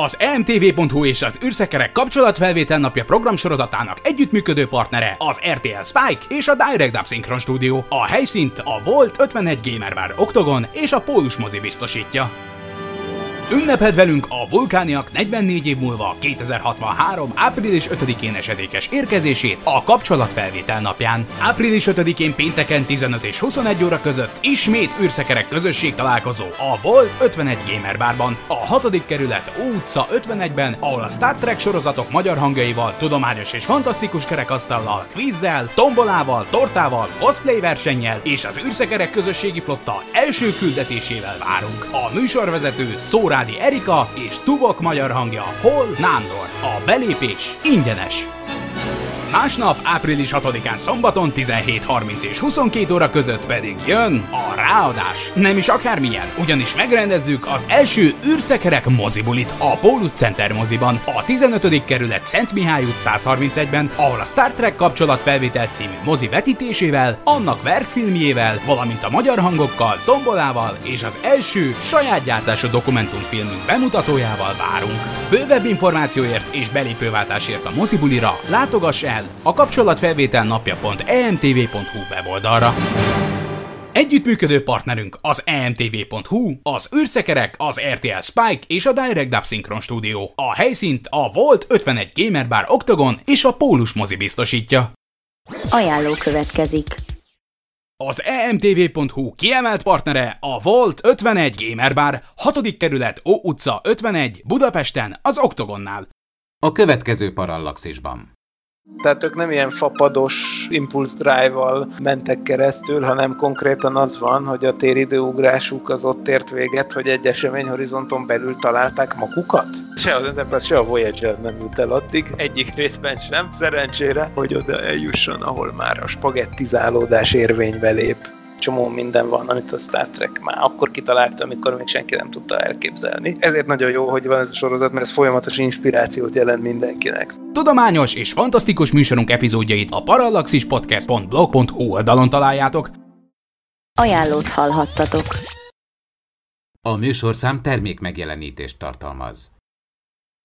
Az emtv.hu és az űrszekerek kapcsolatfelvétel napja programsorozatának együttműködő partnere az RTL Spike és a Direct Dub Synchron Studio. A helyszínt a Volt 51 Gamer Bar Octagon és a Pólus mozi biztosítja. Ünneped velünk a vulkániak 44 év múlva 2063. április 5-én esedékes érkezését a kapcsolatfelvétel napján. Április 5-én pénteken 15 és 21 óra között ismét űrszekerek közösség találkozó a Volt 51 Gamer Barban, a 6. kerület Ó utca 51-ben, ahol a Star Trek sorozatok magyar hangjaival, tudományos és fantasztikus kerekasztallal, kvízzel, tombolával, tortával, cosplay versennyel és az űrszekerek közösségi flotta első küldetésével várunk. A műsorvezető Szóra Családi Erika és Tuvok magyar hangja Hol Nándor. A belépés ingyenes. Másnap, április 6-án szombaton 17.30 és 22 óra között pedig jön a ráadás. Nem is akármilyen, ugyanis megrendezzük az első űrszekerek mozibulit a Pólus Center moziban, a 15. kerület Szent Mihály út 131-ben, ahol a Star Trek kapcsolatfelvétel című mozi vetítésével, annak verkfilmjével, valamint a magyar hangokkal, tombolával és az első saját gyártású dokumentumfilmünk bemutatójával várunk. Bővebb információért és belépőváltásért a mozibulira látogass el a kapcsolatfelvétel napja.emtv.hu weboldalra. Együttműködő partnerünk az emtv.hu, az űrszekerek, az RTL Spike és a Direct Dub Synchron Studio. A helyszínt a Volt 51 Gamer Bar Octagon és a Pólus mozi biztosítja. Ajánló következik. Az emtv.hu kiemelt partnere a Volt 51 Gamer Bar, 6. kerület Ó utca 51, Budapesten, az Octagonnál. A következő parallaxisban. Tehát ők nem ilyen fapados impulse drive-val mentek keresztül, hanem konkrétan az van, hogy a téridőugrásuk az ott ért véget, hogy egy eseményhorizonton belül találták magukat. Se az Enterprise, se a Voyager nem jut el addig, egyik részben sem, szerencsére, hogy oda eljusson, ahol már a spagettizálódás érvénybe lép csomó minden van, amit a Star Trek már akkor kitalálta, amikor még senki nem tudta elképzelni. Ezért nagyon jó, hogy van ez a sorozat, mert ez folyamatos inspirációt jelent mindenkinek. Tudományos és fantasztikus műsorunk epizódjait a parallaxispodcast.blog.hu oldalon találjátok. Ajánlót hallhattatok. A műsorszám termék megjelenítést tartalmaz.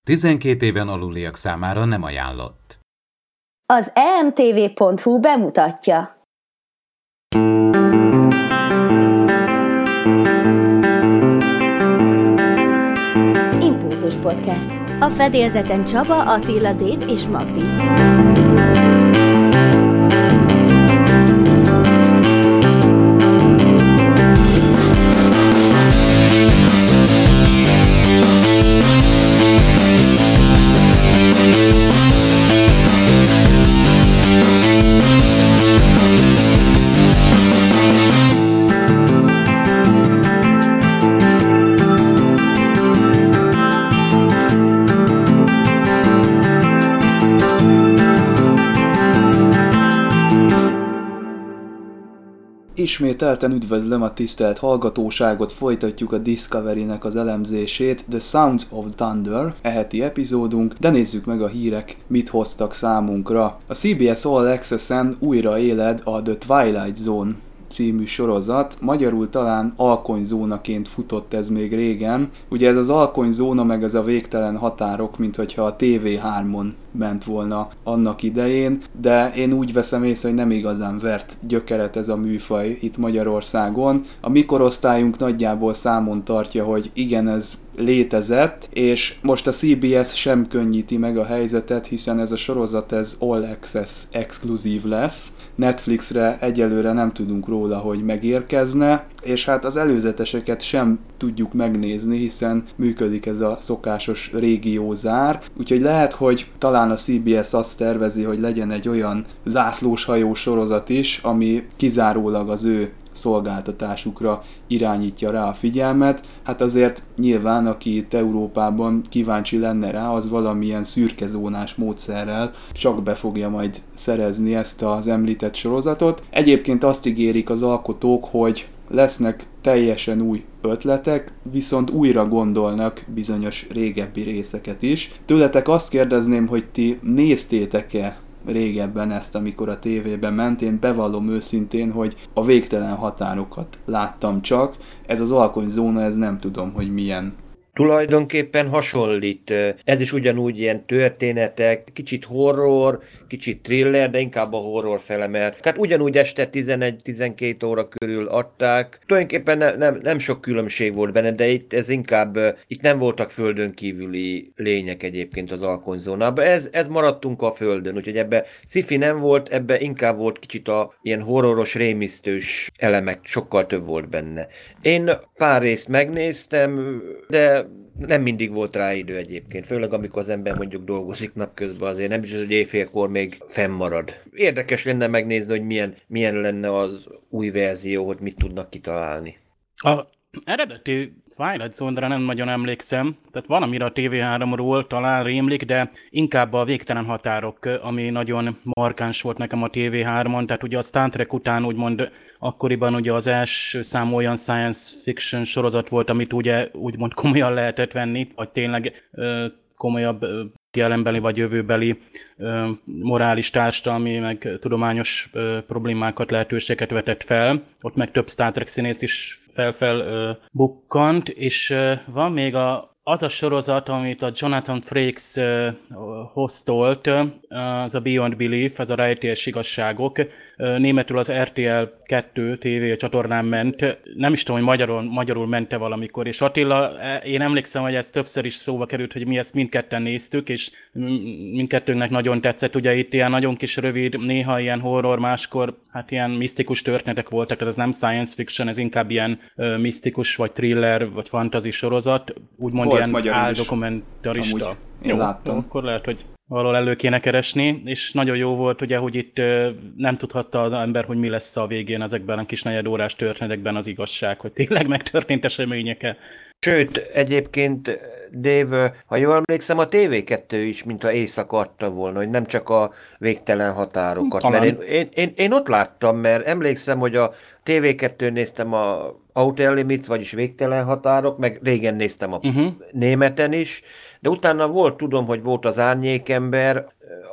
12 éven aluliak számára nem ajánlott. Az emtv.hu bemutatja. Impulzus Podcast. A fedélzeten Csaba, Attila, Dév és Magdi. Ismételten üdvözlöm a tisztelt hallgatóságot, folytatjuk a Discovery-nek az elemzését, The Sounds of Thunder, eheti epizódunk, de nézzük meg a hírek, mit hoztak számunkra. A CBS All Access-en újra éled a The Twilight Zone című sorozat. Magyarul talán alkonyzónaként futott ez még régen. Ugye ez az alkonyzóna meg ez a végtelen határok, mint hogyha a TV3-on ment volna annak idején, de én úgy veszem észre, hogy nem igazán vert gyökeret ez a műfaj itt Magyarországon. A mikorosztályunk nagyjából számon tartja, hogy igen, ez létezett, és most a CBS sem könnyíti meg a helyzetet, hiszen ez a sorozat ez All Access exkluzív lesz, Netflixre egyelőre nem tudunk róla, hogy megérkezne, és hát az előzeteseket sem tudjuk megnézni, hiszen működik ez a szokásos régiózár, úgyhogy lehet, hogy talán a CBS azt tervezi, hogy legyen egy olyan zászlóshajó sorozat is, ami kizárólag az ő szolgáltatásukra irányítja rá a figyelmet. Hát azért nyilván, aki itt Európában kíváncsi lenne rá, az valamilyen szürkezónás módszerrel csak be fogja majd szerezni ezt az említett sorozatot. Egyébként azt ígérik az alkotók, hogy lesznek teljesen új ötletek, viszont újra gondolnak bizonyos régebbi részeket is. Tőletek azt kérdezném, hogy ti néztétek-e régebben ezt, amikor a tévében ment. Én bevallom őszintén, hogy a végtelen határokat láttam csak. Ez az alkonyzóna, ez nem tudom, hogy milyen tulajdonképpen hasonlít. Ez is ugyanúgy ilyen történetek, kicsit horror, kicsit thriller, de inkább a horror fele, mert hát ugyanúgy este 11-12 óra körül adták. Tulajdonképpen ne, nem, nem sok különbség volt benne, de itt ez inkább, itt nem voltak földön kívüli lények egyébként az alkonyzónában. Ez, ez maradtunk a földön, úgyhogy ebbe sci nem volt, ebbe inkább volt kicsit a ilyen horroros, rémisztős elemek, sokkal több volt benne. Én pár részt megnéztem, de nem mindig volt rá idő egyébként, főleg amikor az ember mondjuk dolgozik napközben, azért nem is az, hogy éjfélkor még fennmarad. Érdekes lenne megnézni, hogy milyen, milyen lenne az új verzió, hogy mit tudnak kitalálni. A eredeti Twilight Zone-ra nem nagyon emlékszem, tehát van, a TV3-ról talán rémlik, de inkább a végtelen határok, ami nagyon markáns volt nekem a TV3-on, tehát ugye a Star Trek után úgymond akkoriban ugye az első szám olyan science fiction sorozat volt, amit ugye úgymond komolyan lehetett venni, vagy tényleg ö, komolyabb ö, jelenbeli vagy jövőbeli ö, morális, társadalmi, meg tudományos ö, problémákat, lehetőségeket vetett fel. Ott meg több Star Trek színész is fel-fel bukkant, és van még a az a sorozat, amit a Jonathan Frakes uh, hoztolt, az a Beyond Belief, az a rejtélyes igazságok, németül az RTL 2 TV csatornán ment, nem is tudom, hogy magyarul, magyarul mente valamikor, és Attila, e, én emlékszem, hogy ez többször is szóba került, hogy mi ezt mindketten néztük, és mindkettőnknek nagyon tetszett, ugye itt ilyen nagyon kis rövid, néha ilyen horror, máskor hát ilyen misztikus történetek voltak, tehát ez nem science fiction, ez inkább ilyen uh, misztikus, vagy thriller, vagy fantasy sorozat, úgymond Volt ilyen áldokumentarista. Én jó, láttam. Akkor lehet, hogy valahol elő kéne keresni, és nagyon jó volt ugye, hogy itt nem tudhatta az ember, hogy mi lesz a végén ezekben a kis negyedórás történetekben az igazság, hogy tényleg megtörtént eseményeke. Sőt, egyébként Dave, ha jól emlékszem, a TV2 is, mintha éjszaka adta volna, hogy nem csak a végtelen határokat. Talán. Mert én, én, én, én ott láttam, mert emlékszem, hogy a TV2 néztem a Outer Limits, vagyis végtelen határok, meg régen néztem a uh-huh. németen is, de utána volt, tudom, hogy volt az árnyékember,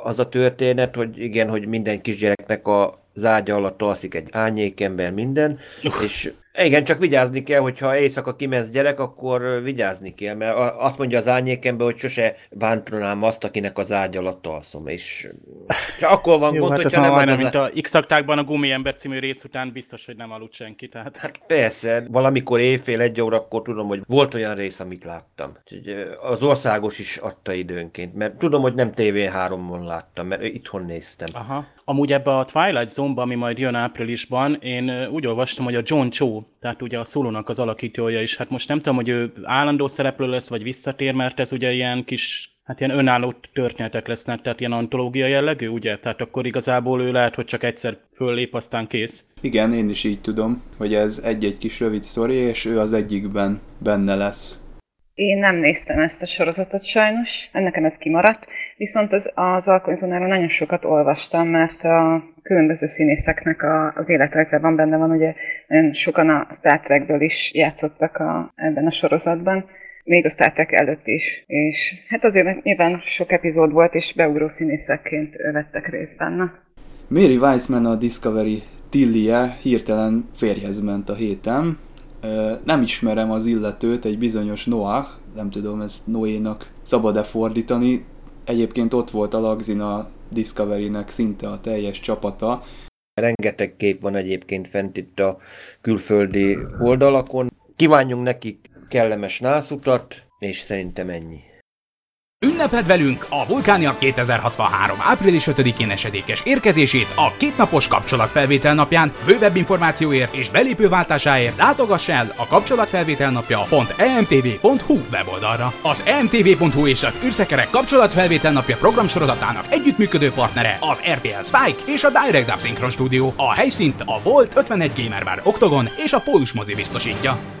az a történet, hogy igen, hogy minden kisgyereknek a zágya alatt alszik egy árnyékember, minden, uh. és igen, csak vigyázni kell, hogyha éjszaka kimensz gyerek, akkor vigyázni kell, mert azt mondja az árnyékember, hogy sose bántanám azt, akinek az ágy alatt alszom, és csak akkor van Jó, gond, hát hogyha nem az... az mint a x aktákban a Gumiember című rész után biztos, hogy nem aludt senki. Tehát... Hát persze, valamikor éjfél egy órakor tudom, hogy volt olyan rész, amit láttam. Az országos is adta időnként, mert tudom, hogy nem TV3-on láttam, mert itthon néztem. Aha. Amúgy ebbe a Twilight Zone-ba, ami majd jön áprilisban, én úgy olvastam, hogy a John Cho, tehát ugye a szólónak az alakítója is, hát most nem tudom, hogy ő állandó szereplő lesz, vagy visszatér, mert ez ugye ilyen kis hát ilyen önálló történetek lesznek, tehát ilyen antológia jellegű, ugye? Tehát akkor igazából ő lehet, hogy csak egyszer föllép, aztán kész. Igen, én is így tudom, hogy ez egy-egy kis rövid sztori, és ő az egyikben benne lesz. Én nem néztem ezt a sorozatot sajnos, nekem ez kimaradt, viszont az, az alkonyzónáról nagyon sokat olvastam, mert a különböző színészeknek a, az életrajzában benne van, ugye sokan a Star Trekből is játszottak a, ebben a sorozatban, még a Star Trek előtt is. És hát azért nyilván sok epizód volt, és beugró színészekként vettek részt benne. Mary Weissman a Discovery Tillie hirtelen férjhez ment a héten, nem ismerem az illetőt, egy bizonyos Noah, nem tudom ezt Noénak szabad-e fordítani. Egyébként ott volt a Lagzina Discovery-nek szinte a teljes csapata. Rengeteg kép van egyébként fent itt a külföldi oldalakon. Kívánjunk nekik kellemes nászutat, és szerintem ennyi. Ünneped velünk a Vulkánia 2063 április 5-én esedékes érkezését a kétnapos kapcsolatfelvétel napján. Bővebb információért és belépőváltásáért látogass el a kapcsolatfelvételnapja.emtv.hu weboldalra. Az emtv.hu és az űrszekerek kapcsolatfelvétel napja programsorozatának együttműködő partnere az RTL Spike és a Direct Dub Synchron Studio. A helyszínt a Volt 51 Gamer Bar Octagon és a Pólus mozi biztosítja.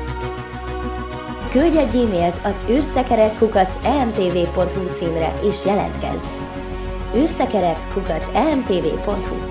Küldj egy e-mailt az űrszekerek emtv.hu címre és jelentkezz! űrszekerek emtv.hu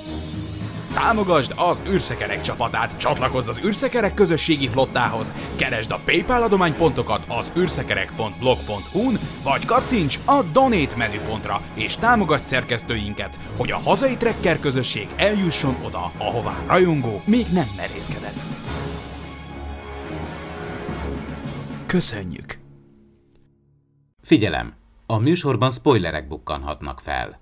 Támogasd az űrszekerek csapatát, csatlakozz az űrszekerek közösségi flottához, keresd a PayPal adománypontokat az űrszekerek.blog.hu-n, vagy kattints a Donate menüpontra, és támogasd szerkesztőinket, hogy a hazai trekker közösség eljusson oda, ahová rajongó még nem merészkedett. Köszönjük! Figyelem! A műsorban spoilerek bukkanhatnak fel.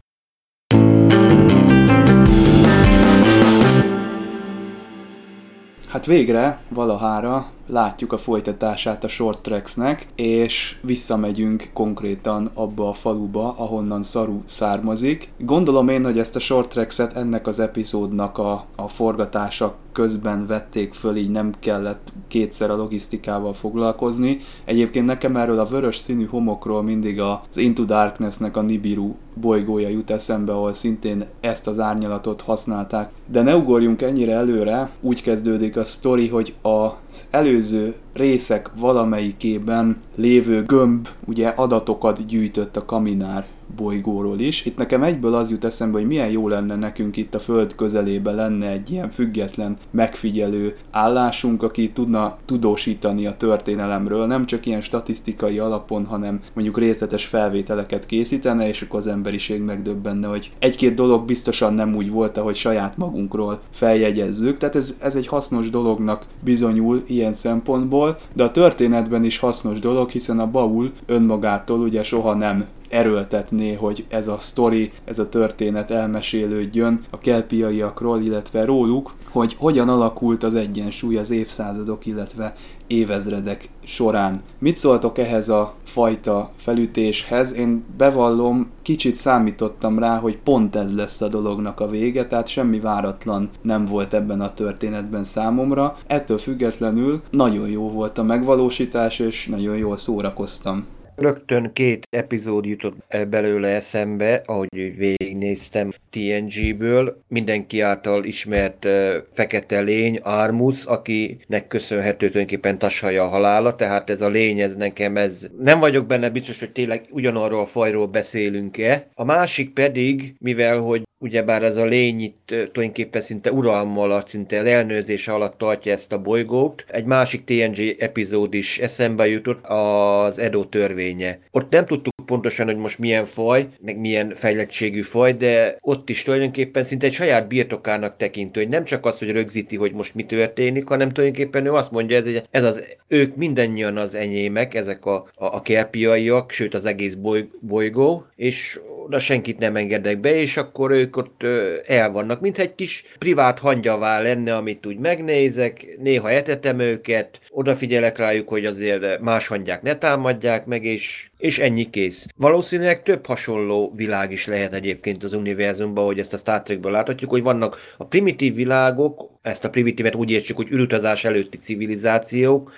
Hát végre, valahára látjuk a folytatását a short tracksnek, és visszamegyünk konkrétan abba a faluba, ahonnan Saru származik. Gondolom én, hogy ezt a short trackset ennek az epizódnak a, a forgatása közben vették föl, így nem kellett kétszer a logisztikával foglalkozni. Egyébként nekem erről a vörös színű homokról mindig az Into Darkness-nek a Nibiru bolygója jut eszembe, ahol szintén ezt az árnyalatot használták. De ne ugorjunk ennyire előre, úgy kezdődik a sztori, hogy az előző részek valamelyikében lévő gömb ugye adatokat gyűjtött a kaminár bolygóról is. Itt nekem egyből az jut eszembe, hogy milyen jó lenne nekünk itt a Föld közelébe lenne egy ilyen független megfigyelő állásunk, aki tudna tudósítani a történelemről, nem csak ilyen statisztikai alapon, hanem mondjuk részletes felvételeket készítene, és akkor az emberiség megdöbbenne, hogy egy-két dolog biztosan nem úgy volt, ahogy saját magunkról feljegyezzük. Tehát ez, ez egy hasznos dolognak bizonyul ilyen szempontból, de a történetben is hasznos dolog, hiszen a baul önmagától ugye soha nem erőltetné, hogy ez a sztori, ez a történet elmesélődjön a kelpiaiakról, illetve róluk, hogy hogyan alakult az egyensúly az évszázadok, illetve évezredek során. Mit szóltok ehhez a fajta felütéshez? Én bevallom, kicsit számítottam rá, hogy pont ez lesz a dolognak a vége, tehát semmi váratlan nem volt ebben a történetben számomra. Ettől függetlenül nagyon jó volt a megvalósítás, és nagyon jól szórakoztam. Rögtön két epizód jutott belőle eszembe, ahogy végignéztem TNG-ből. Mindenki által ismert uh, fekete lény, Armus, akinek köszönhető tulajdonképpen Tashaja a halála, tehát ez a lény, ez nekem ez... Nem vagyok benne biztos, hogy tényleg ugyanarról a fajról beszélünk-e. A másik pedig, mivel hogy ugyebár ez a lény itt tulajdonképpen szinte uralma alatt, szinte az elnőzés alatt tartja ezt a bolygót. Egy másik TNG epizód is eszembe jutott, az Edo törvénye. Ott nem tudtuk pontosan, hogy most milyen faj, meg milyen fejlettségű faj, de ott is tulajdonképpen szinte egy saját birtokának tekintő, hogy nem csak az, hogy rögzíti, hogy most mi történik, hanem tulajdonképpen ő azt mondja, ez, egy, ez az, ők mindannyian az enyémek, ezek a, a, a kerpiaiak, sőt az egész boly, bolygó, és oda senkit nem engedek be, és akkor ők ott el vannak, mint egy kis privát hangyavá lenne, amit úgy megnézek, néha etetem őket, odafigyelek rájuk, hogy azért más hangyák ne támadják meg, és, és ennyi kész. Valószínűleg több hasonló világ is lehet egyébként az univerzumban, hogy ezt a Star Trekből láthatjuk, hogy vannak a primitív világok, ezt a primitívet úgy értsük, hogy űrutazás előtti civilizációk.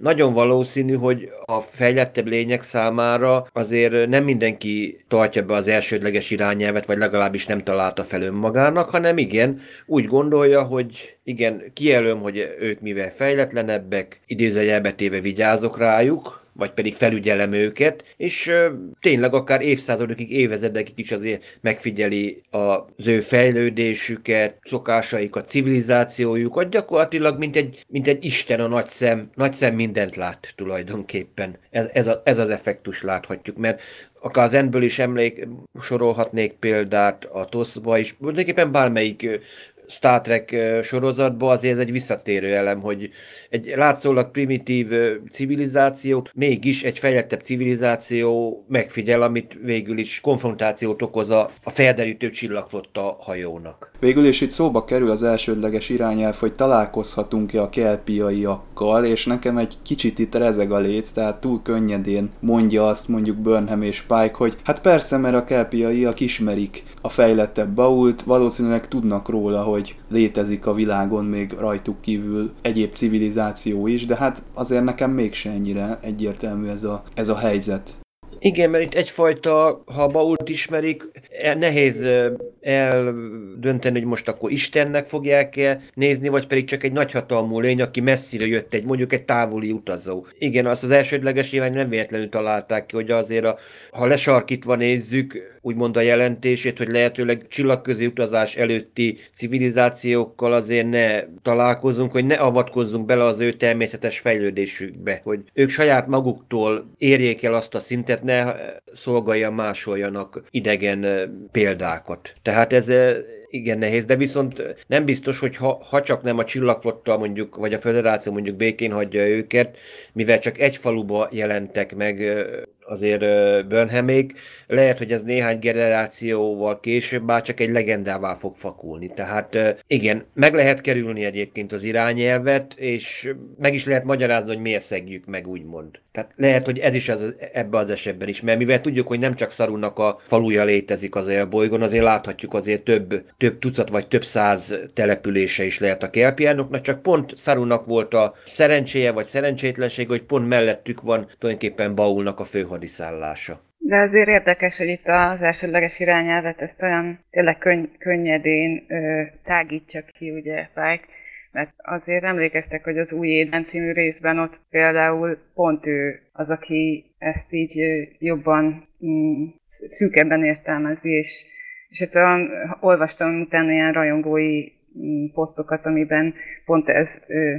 Nagyon valószínű, hogy a fejlettebb lények számára azért nem mindenki tartja be az elsődleges irányelvet, vagy legalábbis nem találta fel önmagának, hanem igen, úgy gondolja, hogy igen, kijelöm, hogy ők mivel fejletlenebbek, idézőjelbe téve vigyázok rájuk, vagy pedig felügyelem őket, és tényleg akár évszázadokig, évezredekig is azért megfigyeli az ő fejlődésüket, szokásaikat, civilizációjukat, gyakorlatilag mint egy, mint egy Isten a nagy szem, nagy szem mindent lát tulajdonképpen. Ez, ez, a, ez az effektus láthatjuk, mert akár az Endből is emlék, sorolhatnék példát a TOSZ-ba is, tulajdonképpen bármelyik Star Trek sorozatban azért ez egy visszatérő elem, hogy egy látszólag primitív civilizációt, mégis egy fejlettebb civilizáció megfigyel, amit végül is konfrontációt okoz a, a felderítő csillagfotta hajónak. Végül is itt szóba kerül az elsődleges irányelv, hogy találkozhatunk-e a kelpiaiakkal, és nekem egy kicsit itt rezeg a léc, tehát túl könnyedén mondja azt mondjuk Burnham és Pike, hogy hát persze, mert a kelpiaiak ismerik a fejlettebb bault, valószínűleg tudnak róla, hogy hogy létezik a világon még rajtuk kívül egyéb civilizáció is, de hát azért nekem mégse ennyire egyértelmű ez a, ez a helyzet. Igen, mert itt egyfajta, ha Bault ismerik, e, nehéz eldönteni, hogy most akkor Istennek fogják-e nézni, vagy pedig csak egy nagyhatalmú lény, aki messzire jött, egy mondjuk egy távoli utazó. Igen, azt az elsődleges nyilván nem véletlenül találták ki, hogy azért, a, ha lesarkítva nézzük, úgymond a jelentését, hogy lehetőleg csillagközi utazás előtti civilizációkkal azért ne találkozunk, hogy ne avatkozzunk bele az ő természetes fejlődésükbe, hogy ők saját maguktól érjék el azt a szintet, ne szolgálja másoljanak idegen példákat. Tehát ez igen nehéz, de viszont nem biztos, hogy ha, ha csak nem a csillagflotta mondjuk, vagy a föderáció mondjuk békén hagyja őket, mivel csak egy faluba jelentek meg azért Burnhamék, lehet, hogy ez néhány generációval később már csak egy legendává fog fakulni. Tehát igen, meg lehet kerülni egyébként az irányelvet, és meg is lehet magyarázni, hogy miért szegjük meg, úgymond. Tehát lehet, hogy ez is az, ebbe az esetben is, mert mivel tudjuk, hogy nem csak Szarunak a faluja létezik az elbolygón, azért láthatjuk azért több, több tucat vagy több száz települése is lehet a kelpiánoknak, csak pont Szarunak volt a szerencséje vagy szerencsétlenség, hogy pont mellettük van tulajdonképpen Baulnak a főhadiszállása. De azért érdekes, hogy itt az elsődleges irányelvet ezt olyan tényleg könny- könnyedén ö, tágítja ki, ugye, Pike, mert azért emlékeztek, hogy az új Éden című részben ott például pont ő az, aki ezt így jobban mm, szűkebben értelmezi, és, és hát olyan, olvastam utána ilyen rajongói posztokat, amiben pont ez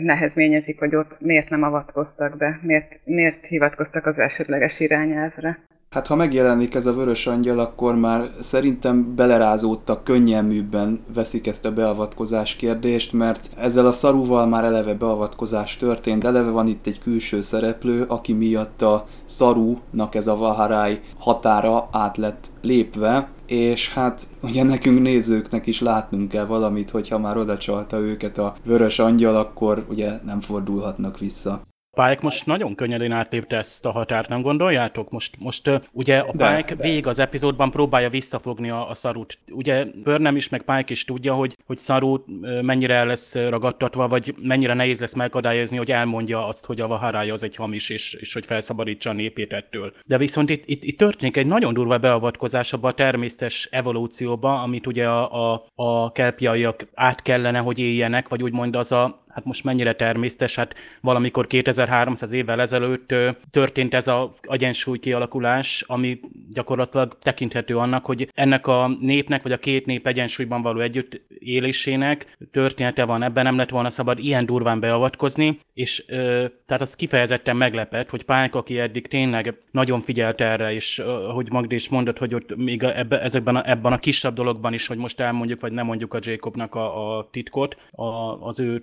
nehezményezik, hogy ott miért nem avatkoztak be, miért, miért hivatkoztak az elsődleges irányelvre. Hát ha megjelenik ez a vörös angyal, akkor már szerintem belerázódtak, könnyelműbben veszik ezt a beavatkozás kérdést, mert ezzel a szarúval már eleve beavatkozás történt, eleve van itt egy külső szereplő, aki miatt a szarúnak ez a Vaharály határa át lett lépve, és hát ugye nekünk nézőknek is látnunk kell valamit, hogyha már oda csalta őket a vörös angyal, akkor ugye nem fordulhatnak vissza. Pike most nagyon könnyedén átlépte ezt a határt, nem gondoljátok? Most, most ugye a Pike de, végig az epizódban próbálja visszafogni a, a szarút. Ugye Burnham is, meg Pike is tudja, hogy, hogy szarú mennyire el lesz ragadtatva, vagy mennyire nehéz lesz megakadályozni, hogy elmondja azt, hogy a Vaharája az egy hamis, és, és hogy felszabadítsa a népét ettől. De viszont itt, itt, itt történik egy nagyon durva beavatkozás abba a természetes evolúcióba, amit ugye a, a, a kelpiaiak át kellene, hogy éljenek, vagy úgymond az a, hát most mennyire természetes, hát valamikor 2300 évvel ezelőtt történt ez a egyensúly kialakulás, ami gyakorlatilag tekinthető annak, hogy ennek a népnek, vagy a két nép egyensúlyban való együtt élésének története van, ebben nem lett volna szabad ilyen durván beavatkozni, és ö, tehát az kifejezetten meglepett, hogy Pánk, aki eddig tényleg nagyon figyelt erre, és hogy Magdi is mondott, hogy ott még ebbe, ezekben a, ebben a kisebb dologban is, hogy most elmondjuk, vagy nem mondjuk a Jacobnak a, a titkot, a, az ő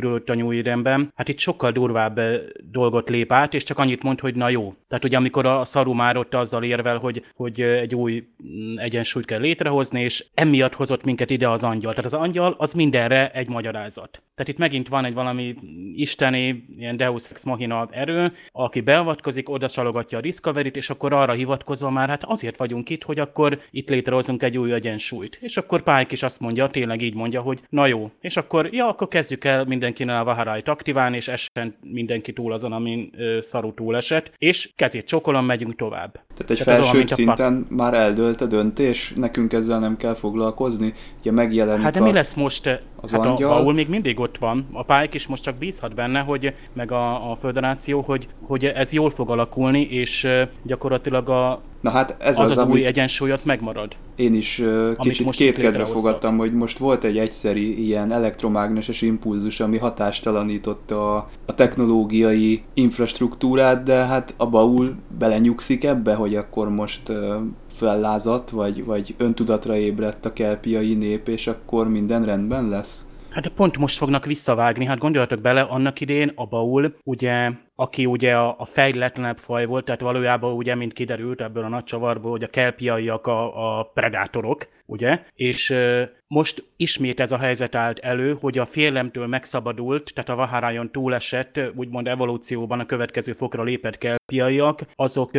telepükről tanyúiremben, hát itt sokkal durvább dolgot lép át, és csak annyit mond, hogy na jó. Tehát ugye amikor a Szaru már ott azzal érvel, hogy, hogy egy új mm, egyensúlyt kell létrehozni, és emiatt hozott minket ide az angyal. Tehát az angyal az mindenre egy magyarázat. Tehát itt megint van egy valami isteni, ilyen Deus Ex Machina erő, aki beavatkozik, oda csalogatja a Discovery-t, és akkor arra hivatkozva már, hát azért vagyunk itt, hogy akkor itt létrehozunk egy új egyensúlyt. És akkor Pike is azt mondja, tényleg így mondja, hogy na jó, és akkor, ja, akkor kezdjük el mindenkinek a Vaharájt aktiválni, és essen mindenki túl azon, amin ö, szarú túl esett, és kezét csokolom, megyünk tovább. Tehát egy Tehát felsőbb szinten a... már eldőlt a döntés, nekünk ezzel nem kell foglalkozni, ugye megjelenik Hát de a... mi lesz most? Az hát angyal... a Paul még mindig ott van, a Pike is most csak bízhat benne, hogy meg a, a Föderáció, hogy, hogy ez jól fog alakulni, és gyakorlatilag a, Na hát ez az, az, az új egyensúly, az megmarad. Én is uh, kicsit kétkedve fogadtam, hogy most volt egy egyszeri ilyen elektromágneses impulzus, ami hatástalanította a, a technológiai infrastruktúrát, de hát a Baul belenyugszik ebbe, hogy akkor most uh, fellázadt, vagy, vagy öntudatra ébredt a kelpiai nép, és akkor minden rendben lesz? Hát pont most fognak visszavágni, hát gondoljatok bele, annak idén a Baul ugye aki ugye a, a fejletlenebb faj volt, tehát valójában ugye, mint kiderült ebből a nagy csavarból, hogy a kelpiaiak a, a predátorok, ugye? És most ismét ez a helyzet állt elő, hogy a félemtől megszabadult, tehát a Vaharájon túlesett, úgymond evolúcióban a következő fokra lépett kelpiaiak, azok,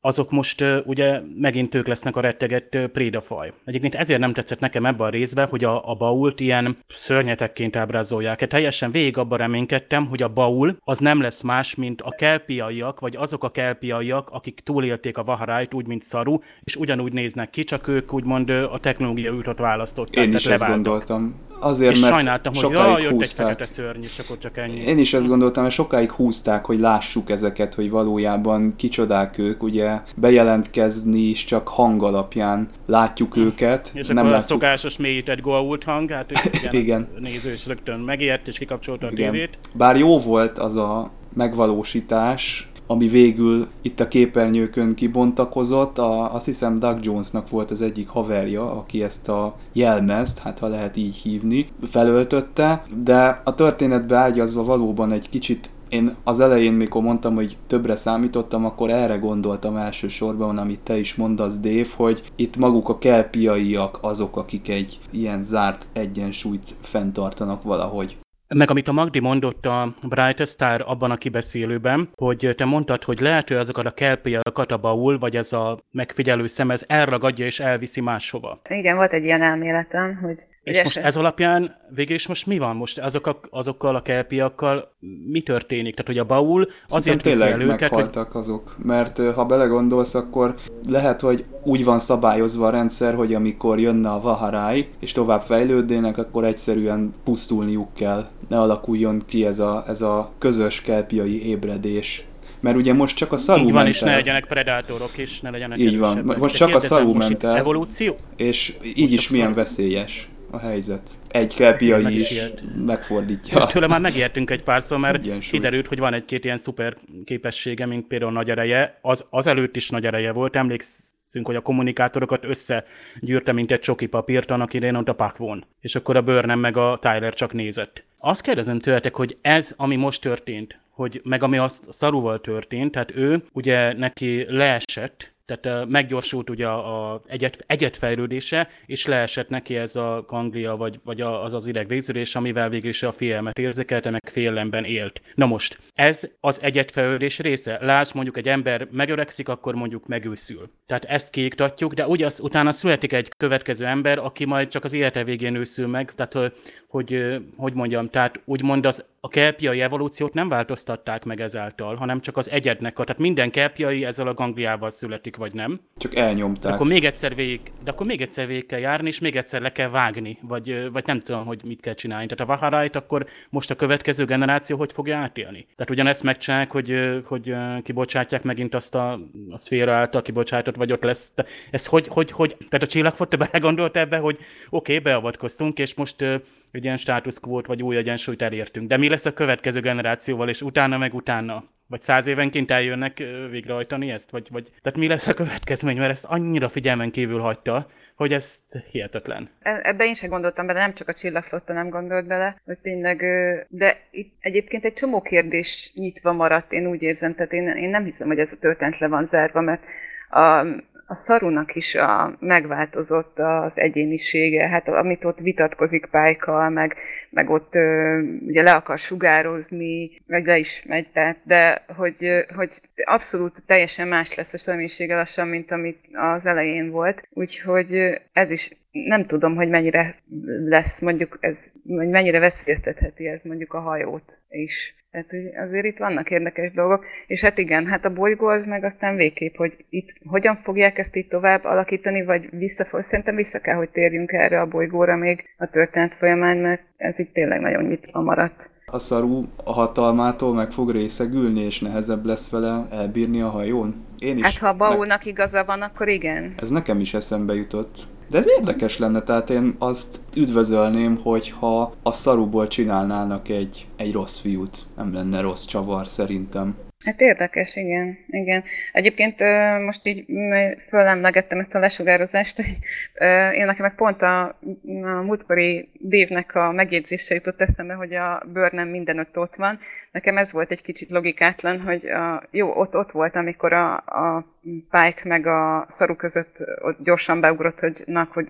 azok most ugye megint ők lesznek a rettegett prédafaj. Egyébként ezért nem tetszett nekem ebben a részben, hogy a, a bault ilyen szörnyetekként ábrázolják. Teljesen végig abban reménykedtem, hogy a baul az nem lesz más, mint a kelpiaiak, vagy azok a kelpiaiak, akik túlélték a Vaharájt, úgy, mint Szaru, és ugyanúgy néznek ki, csak ők úgymond a technológia útot választották. Én is ezt gondoltam. Azért, és mert sajnáltam, hogy sokáig jaj, jött húzták. egy fekete szörny, és akkor csak ennyi. Én is ezt gondoltam, hogy sokáig húzták, hogy lássuk ezeket, hogy valójában kicsodák ők, ugye bejelentkezni is csak hang alapján látjuk őket. És nem akkor a látjuk... szokásos mélyített goa'uld hang, hát igen, Igen. igen. néző is rögtön megijedt, és kikapcsolta a Igen. tévét. Bár jó volt az a megvalósítás, ami végül itt a képernyőkön kibontakozott, a, azt hiszem Doug Jonesnak volt az egyik haverja, aki ezt a jelmezt, hát ha lehet így hívni, felöltötte, de a történetbe ágyazva valóban egy kicsit én az elején, mikor mondtam, hogy többre számítottam, akkor erre gondoltam elsősorban, amit te is mondasz, Dave, hogy itt maguk a kelpiaiak azok, akik egy ilyen zárt egyensúlyt fenntartanak valahogy. Meg amit a Magdi mondott a Bright Star abban a kibeszélőben, hogy te mondtad, hogy lehet, hogy azokat a kelpiakat a baul, vagy ez a megfigyelő szem, ez elragadja és elviszi máshova. Igen, volt egy ilyen elméletem, hogy... És hogy most ez alapján végül is most mi van? Most azok a, azokkal a kelpiakkal mi történik? Tehát, hogy a baul azért viszi tényleg el őket, hogy meghaltak azok, mert ha belegondolsz, akkor lehet, hogy úgy van szabályozva a rendszer, hogy amikor jönne a Vaharai, és tovább fejlődnének, akkor egyszerűen pusztulniuk kell. Ne alakuljon ki ez a, ez a közös kelpiai ébredés. Mert ugye most csak a szaru így van, és ne legyenek predátorok, és ne legyenek Így van. Most csak a most ment el. Evolúció? és így Most is milyen szaru. veszélyes a helyzet. Egy Meg kelpiai is is ilyet. megfordítja. Tőle már megijedtünk egy párszor, mert Egyensúlyt. kiderült, hogy van egy-két ilyen szuper képessége, mint például nagy ereje. Az, az előtt is nagy ereje volt, emlékszünk, hogy a kommunikátorokat összegyűrte, mint egy csoki papírt, annak idején ott a Pakvon. És akkor a Burnham meg a Tyler csak nézett. Azt kérdezem tőletek, hogy ez, ami most történt, hogy meg ami a szaruval történt, tehát ő ugye neki leesett, tehát meggyorsult ugye a, a egyet, egyetfejlődése, és leesett neki ez a ganglia, vagy, vagy az az idegvégződés, amivel végül is a félelmet érzékelte, meg félelemben élt. Na most, ez az egyetfejlődés része. Lásd, mondjuk egy ember megöregszik, akkor mondjuk megőszül. Tehát ezt kiiktatjuk, de ugye az, utána születik egy következő ember, aki majd csak az élete végén őszül meg, tehát hogy, hogy mondjam, tehát úgymond az, a kelpiai evolúciót nem változtatták meg ezáltal, hanem csak az egyednek, tehát minden kelpiai ezzel a gangliával születik, vagy nem. Csak De elnyomták. akkor még egyszer végig, de akkor még egyszer végig kell járni, és még egyszer le kell vágni, vagy, vagy nem tudom, hogy mit kell csinálni. Tehát a Vaharait akkor most a következő generáció hogy fogja átélni? Tehát ugyanezt megcsinálják, hogy, hogy kibocsátják megint azt a, a szféra által kibocsátott, vagy ott lesz. Ez hogy, hogy, hogy tehát a csillagfot te belegondolt ebbe, hogy oké, okay, beavatkoztunk, és most egy ilyen quo vagy új egyensúlyt elértünk. De mi lesz a következő generációval, és utána meg utána? Vagy száz évenként eljönnek végrehajtani ezt? Vagy, vagy... Tehát mi lesz a következmény? Mert ezt annyira figyelmen kívül hagyta, hogy ez hihetetlen. E- Ebbe én sem gondoltam bele, nem csak a csillagflotta nem gondolt bele, hogy tényleg, de itt egyébként egy csomó kérdés nyitva maradt, én úgy érzem, tehát én, én nem hiszem, hogy ez a történet le van zárva, mert a, a szarunak is a, megváltozott az egyénisége, hát amit ott vitatkozik Pálykkal, meg, meg ott ö, ugye le akar sugározni, vagy le is megy, tehát, de hogy, hogy abszolút teljesen más lesz a személyisége lassan, mint amit az elején volt, úgyhogy ez is nem tudom, hogy mennyire lesz mondjuk ez, vagy mennyire veszélyeztetheti ez mondjuk a hajót is. Tehát, hogy azért itt vannak érdekes dolgok, és hát igen, hát a bolygó az meg aztán végképp, hogy itt hogyan fogják ezt így tovább alakítani, vagy vissza, szerintem vissza kell, hogy térjünk erre a bolygóra még a történet folyamán, mert ez itt tényleg nagyon nyitva maradt. A szarú a hatalmától meg fog részegülni, és nehezebb lesz vele elbírni a hajón. Én is. Hát ha a ne- Baúnak igaza van, akkor igen. Ez nekem is eszembe jutott. De ez érdekes lenne, tehát én azt üdvözölném, hogyha a szaruból csinálnának egy, egy rossz fiút. Nem lenne rossz csavar szerintem. Hát érdekes, igen, igen. Egyébként most így fölemlegettem ezt a lesugározást, hogy én nekem meg pont a, a múltkori Dévnek a megjegyzése jutott eszembe, hogy a bőr nem mindenütt ott van. Nekem ez volt egy kicsit logikátlan, hogy a, jó, ott, ott volt, amikor a, a Pike meg a szaru között ott gyorsan beugrott, hogy, na, hogy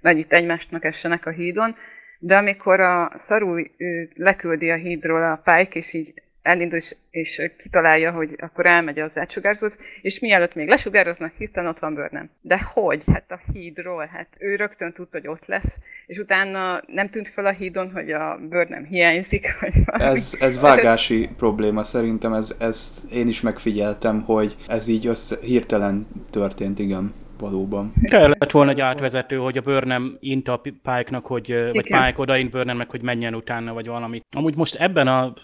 nagy itt egymásnak essenek a hídon, de amikor a szaru leküldi a hídról a Pike, és így elindul és, és kitalálja, hogy akkor elmegy az átsugározóhoz, és mielőtt még lesugároznak, hirtelen ott van Burnham. De hogy? Hát a hídról, hát ő rögtön tudta, hogy ott lesz, és utána nem tűnt fel a hídon, hogy a Burnham hiányzik. Vagy ez, ez vágási hát, probléma szerintem, ez, ez én is megfigyeltem, hogy ez így össze, hirtelen történt, igen valóban. Kellett volna egy átvezető, hogy a bőr nem int a Pike-nak, hogy, Igen. vagy Pike odaint Burnhamnek, hogy menjen utána, vagy valami. Amúgy most ebben a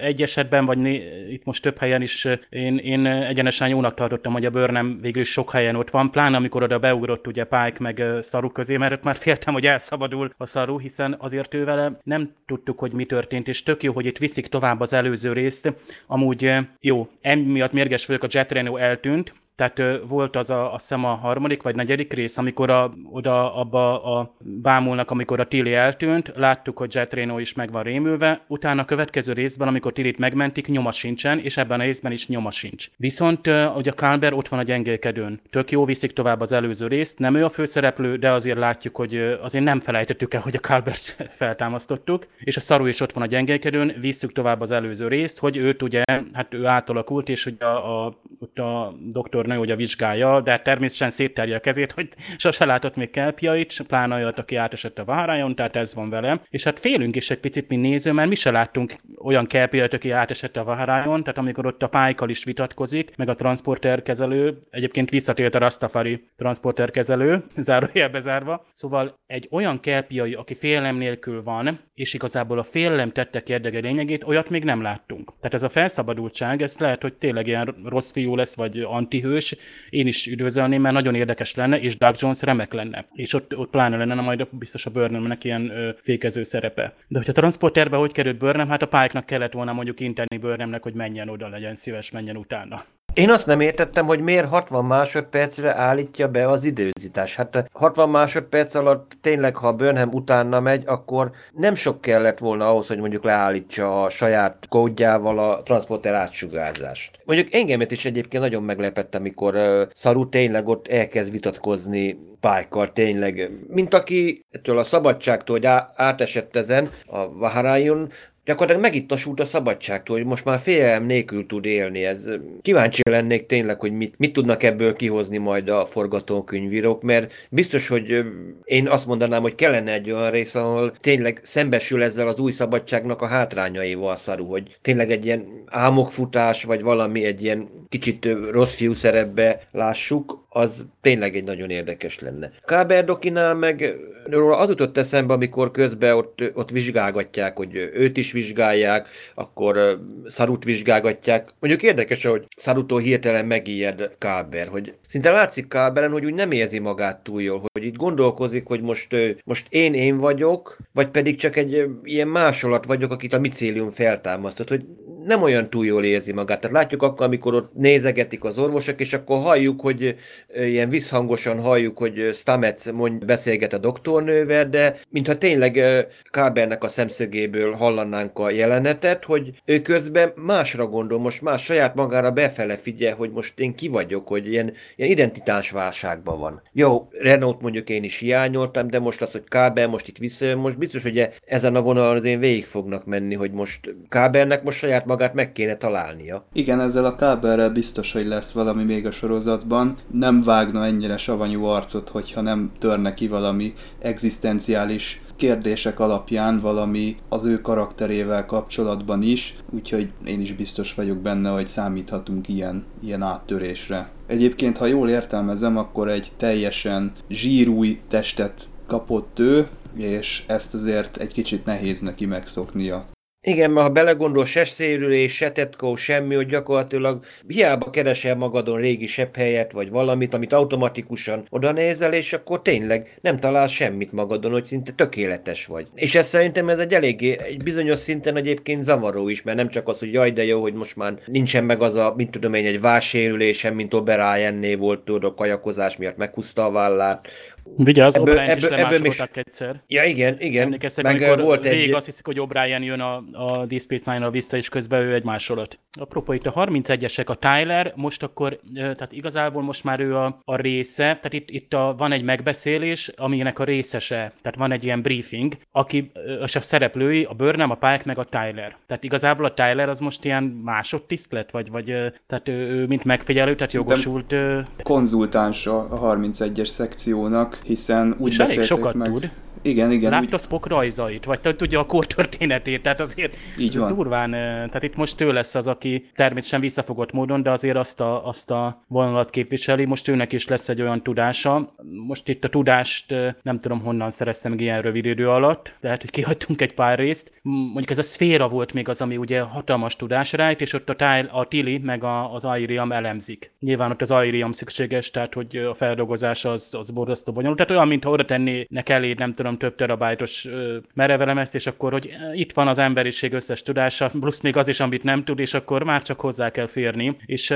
egy esetben, vagy né, itt most több helyen is én, én egyenesen jónak tartottam, hogy a bőr nem végül is sok helyen ott van, pláne amikor oda beugrott ugye Pike meg Szaru közé, mert ott már féltem, hogy elszabadul a Szaru, hiszen azért ő vele nem tudtuk, hogy mi történt, és tök jó, hogy itt viszik tovább az előző részt. Amúgy jó, emiatt mérges vagyok, a Jet Reno eltűnt, tehát volt az a, a szem a harmadik vagy negyedik rész, amikor a, oda abba a bámulnak, amikor a Tilly eltűnt, láttuk, hogy Jet Reno is meg van rémülve, utána a következő részben, amikor Tillit megmentik, nyoma sincsen, és ebben a részben is nyoma sincs. Viszont hogy a Kalber ott van a gyengélkedőn. Tök jó, viszik tovább az előző részt, nem ő a főszereplő, de azért látjuk, hogy azért nem felejtettük el, hogy a Kalbert feltámasztottuk, és a Szaru is ott van a gyengélkedőn, visszük tovább az előző részt, hogy őt ugye, hát ő átalakult, és hogy a, a, a doktor nő ugye vizsgálja, de természetesen szétterje a kezét, hogy sose látott még kelpiait, pláne olyat, aki átesett a várájon, tehát ez van vele. És hát félünk is egy picit, mint néző, mert mi se láttunk olyan kelpiait, aki átesett a várájon, tehát amikor ott a pálykkal is vitatkozik, meg a transporterkezelő, egyébként visszatért a Rastafari transporterkezelő, zárójelbe zárva. Szóval egy olyan kelpiai, aki félelem nélkül van, és igazából a félelem tette érdeke lényegét, olyat még nem láttunk. Tehát ez a felszabadultság, ez lehet, hogy tényleg ilyen rossz fiú lesz, vagy antihő, hős, én is üdvözölném, mert nagyon érdekes lenne, és Doug Jones remek lenne. És ott, ott pláne lenne majd biztos a Burnhamnek ilyen ö, fékező szerepe. De hogyha transporterbe hogy került Burnham, hát a pályáknak kellett volna mondjuk inteni Burnhamnek, hogy menjen oda, legyen szíves, menjen utána. Én azt nem értettem, hogy miért 60 másodpercre állítja be az időzítás. Hát 60 másodperc alatt tényleg, ha Burnham utána megy, akkor nem sok kellett volna ahhoz, hogy mondjuk leállítsa a saját kódjával a transporter átsugárzást. Mondjuk engemet is egyébként nagyon meglepett, amikor uh, Saru tényleg ott elkezd vitatkozni pálykal tényleg, mint aki ettől a szabadságtól, hogy átesett ezen a Vaharajon, gyakorlatilag megittasult a szabadságtól, hogy most már félelem nélkül tud élni. Ez kíváncsi lennék tényleg, hogy mit, mit tudnak ebből kihozni majd a forgatókönyvírók, mert biztos, hogy én azt mondanám, hogy kellene egy olyan rész, ahol tényleg szembesül ezzel az új szabadságnak a hátrányaival szarú, hogy tényleg egy ilyen álmokfutás, vagy valami egy ilyen kicsit rossz fiú szerepbe lássuk, az tényleg egy nagyon érdekes lenne. Káberdokinál meg róla az jutott eszembe, amikor közben ott, ott vizsgálgatják, hogy őt is vizsgálják, akkor Szarut vizsgálgatják. Mondjuk érdekes, hogy Szarutól hirtelen megijed Káber, hogy szinte látszik Káberen, hogy úgy nem érzi magát túl jól, hogy itt gondolkozik, hogy most, most én én vagyok, vagy pedig csak egy ilyen másolat vagyok, akit a micélium feltámasztott, hogy nem olyan túl jól érzi magát. Tehát látjuk akkor, amikor ott nézegetik az orvosok, és akkor halljuk, hogy ilyen visszhangosan halljuk, hogy Stamets mond, beszélget a doktornővel, de mintha tényleg Kábernek a szemszögéből hallanánk a jelenetet, hogy ő közben másra gondol, most más saját magára befele figyel, hogy most én ki vagyok, hogy ilyen, ilyen identitásválságban van. Jó, Renault mondjuk én is hiányoltam, de most az, hogy Káber most itt visszajön, most biztos, hogy ezen a vonalon az én végig fognak menni, hogy most Kábernek most saját magát meg kéne találnia. Igen, ezzel a Káberrel biztos, hogy lesz valami még a sorozatban. Nem vágna ennyire savanyú arcot, hogyha nem törne ki valami egzisztenciális kérdések alapján valami az ő karakterével kapcsolatban is, úgyhogy én is biztos vagyok benne, hogy számíthatunk ilyen, ilyen áttörésre. Egyébként, ha jól értelmezem, akkor egy teljesen zsírúj testet kapott ő, és ezt azért egy kicsit nehéz neki megszoknia. Igen, mert ha belegondol, se szérülés, se tetkó, semmi, hogy gyakorlatilag hiába keresel magadon régi helyet, vagy valamit, amit automatikusan oda nézel, és akkor tényleg nem találsz semmit magadon, hogy szinte tökéletes vagy. És ez szerintem ez egy eléggé, egy bizonyos szinten egyébként zavaró is, mert nem csak az, hogy jaj, de jó, hogy most már nincsen meg az a, mint tudom én, egy vássérülésem, mint Oberá volt, tudod, a kajakozás miatt meghúzta a vállát, Vigyázz, ebből, O'Brien is lemásolták is... egyszer. Ja, igen, igen. Emlékeztek, meg amikor volt egy... azt hiszik, hogy O'Brien jön a, a Deep Space Nine-nal vissza, és közben ő egy másolat. Apropó, itt a 31-esek, a Tyler, most akkor, tehát igazából most már ő a, a része, tehát itt, itt a, van egy megbeszélés, aminek a részese, tehát van egy ilyen briefing, aki, és a szereplői, a Burnham, a Pike, meg a Tyler. Tehát igazából a Tyler az most ilyen másodtiszt lett, vagy, vagy tehát ő, ő mint megfigyelő, tehát Szerintem jogosult... Konzultáns a 31-es szekciónak, hiszen úgy és elég sokat meg... tud. Igen, igen. Látta úgy... Spock rajzait, vagy tudja a kor történetét, tehát azért Így van. durván, tehát itt most ő lesz az, aki természetesen visszafogott módon, de azért azt a, azt a vonalat képviseli, most őnek is lesz egy olyan tudása. Most itt a tudást nem tudom honnan szereztem meg ilyen rövid idő alatt, lehet, hogy kihagytunk egy pár részt. Mondjuk ez a szféra volt még az, ami ugye hatalmas tudás rájt, és ott a, Tile, a Tili meg a, az Airiam elemzik. Nyilván ott az Airiam szükséges, tehát hogy a feldolgozás az, az borzasztó bonyolult. Tehát olyan, mintha oda tennének elé, nem tudom, több terabájtos merevelemezt, és akkor, hogy itt van az emberiség összes tudása, plusz még az is, amit nem tud, és akkor már csak hozzá kell férni. És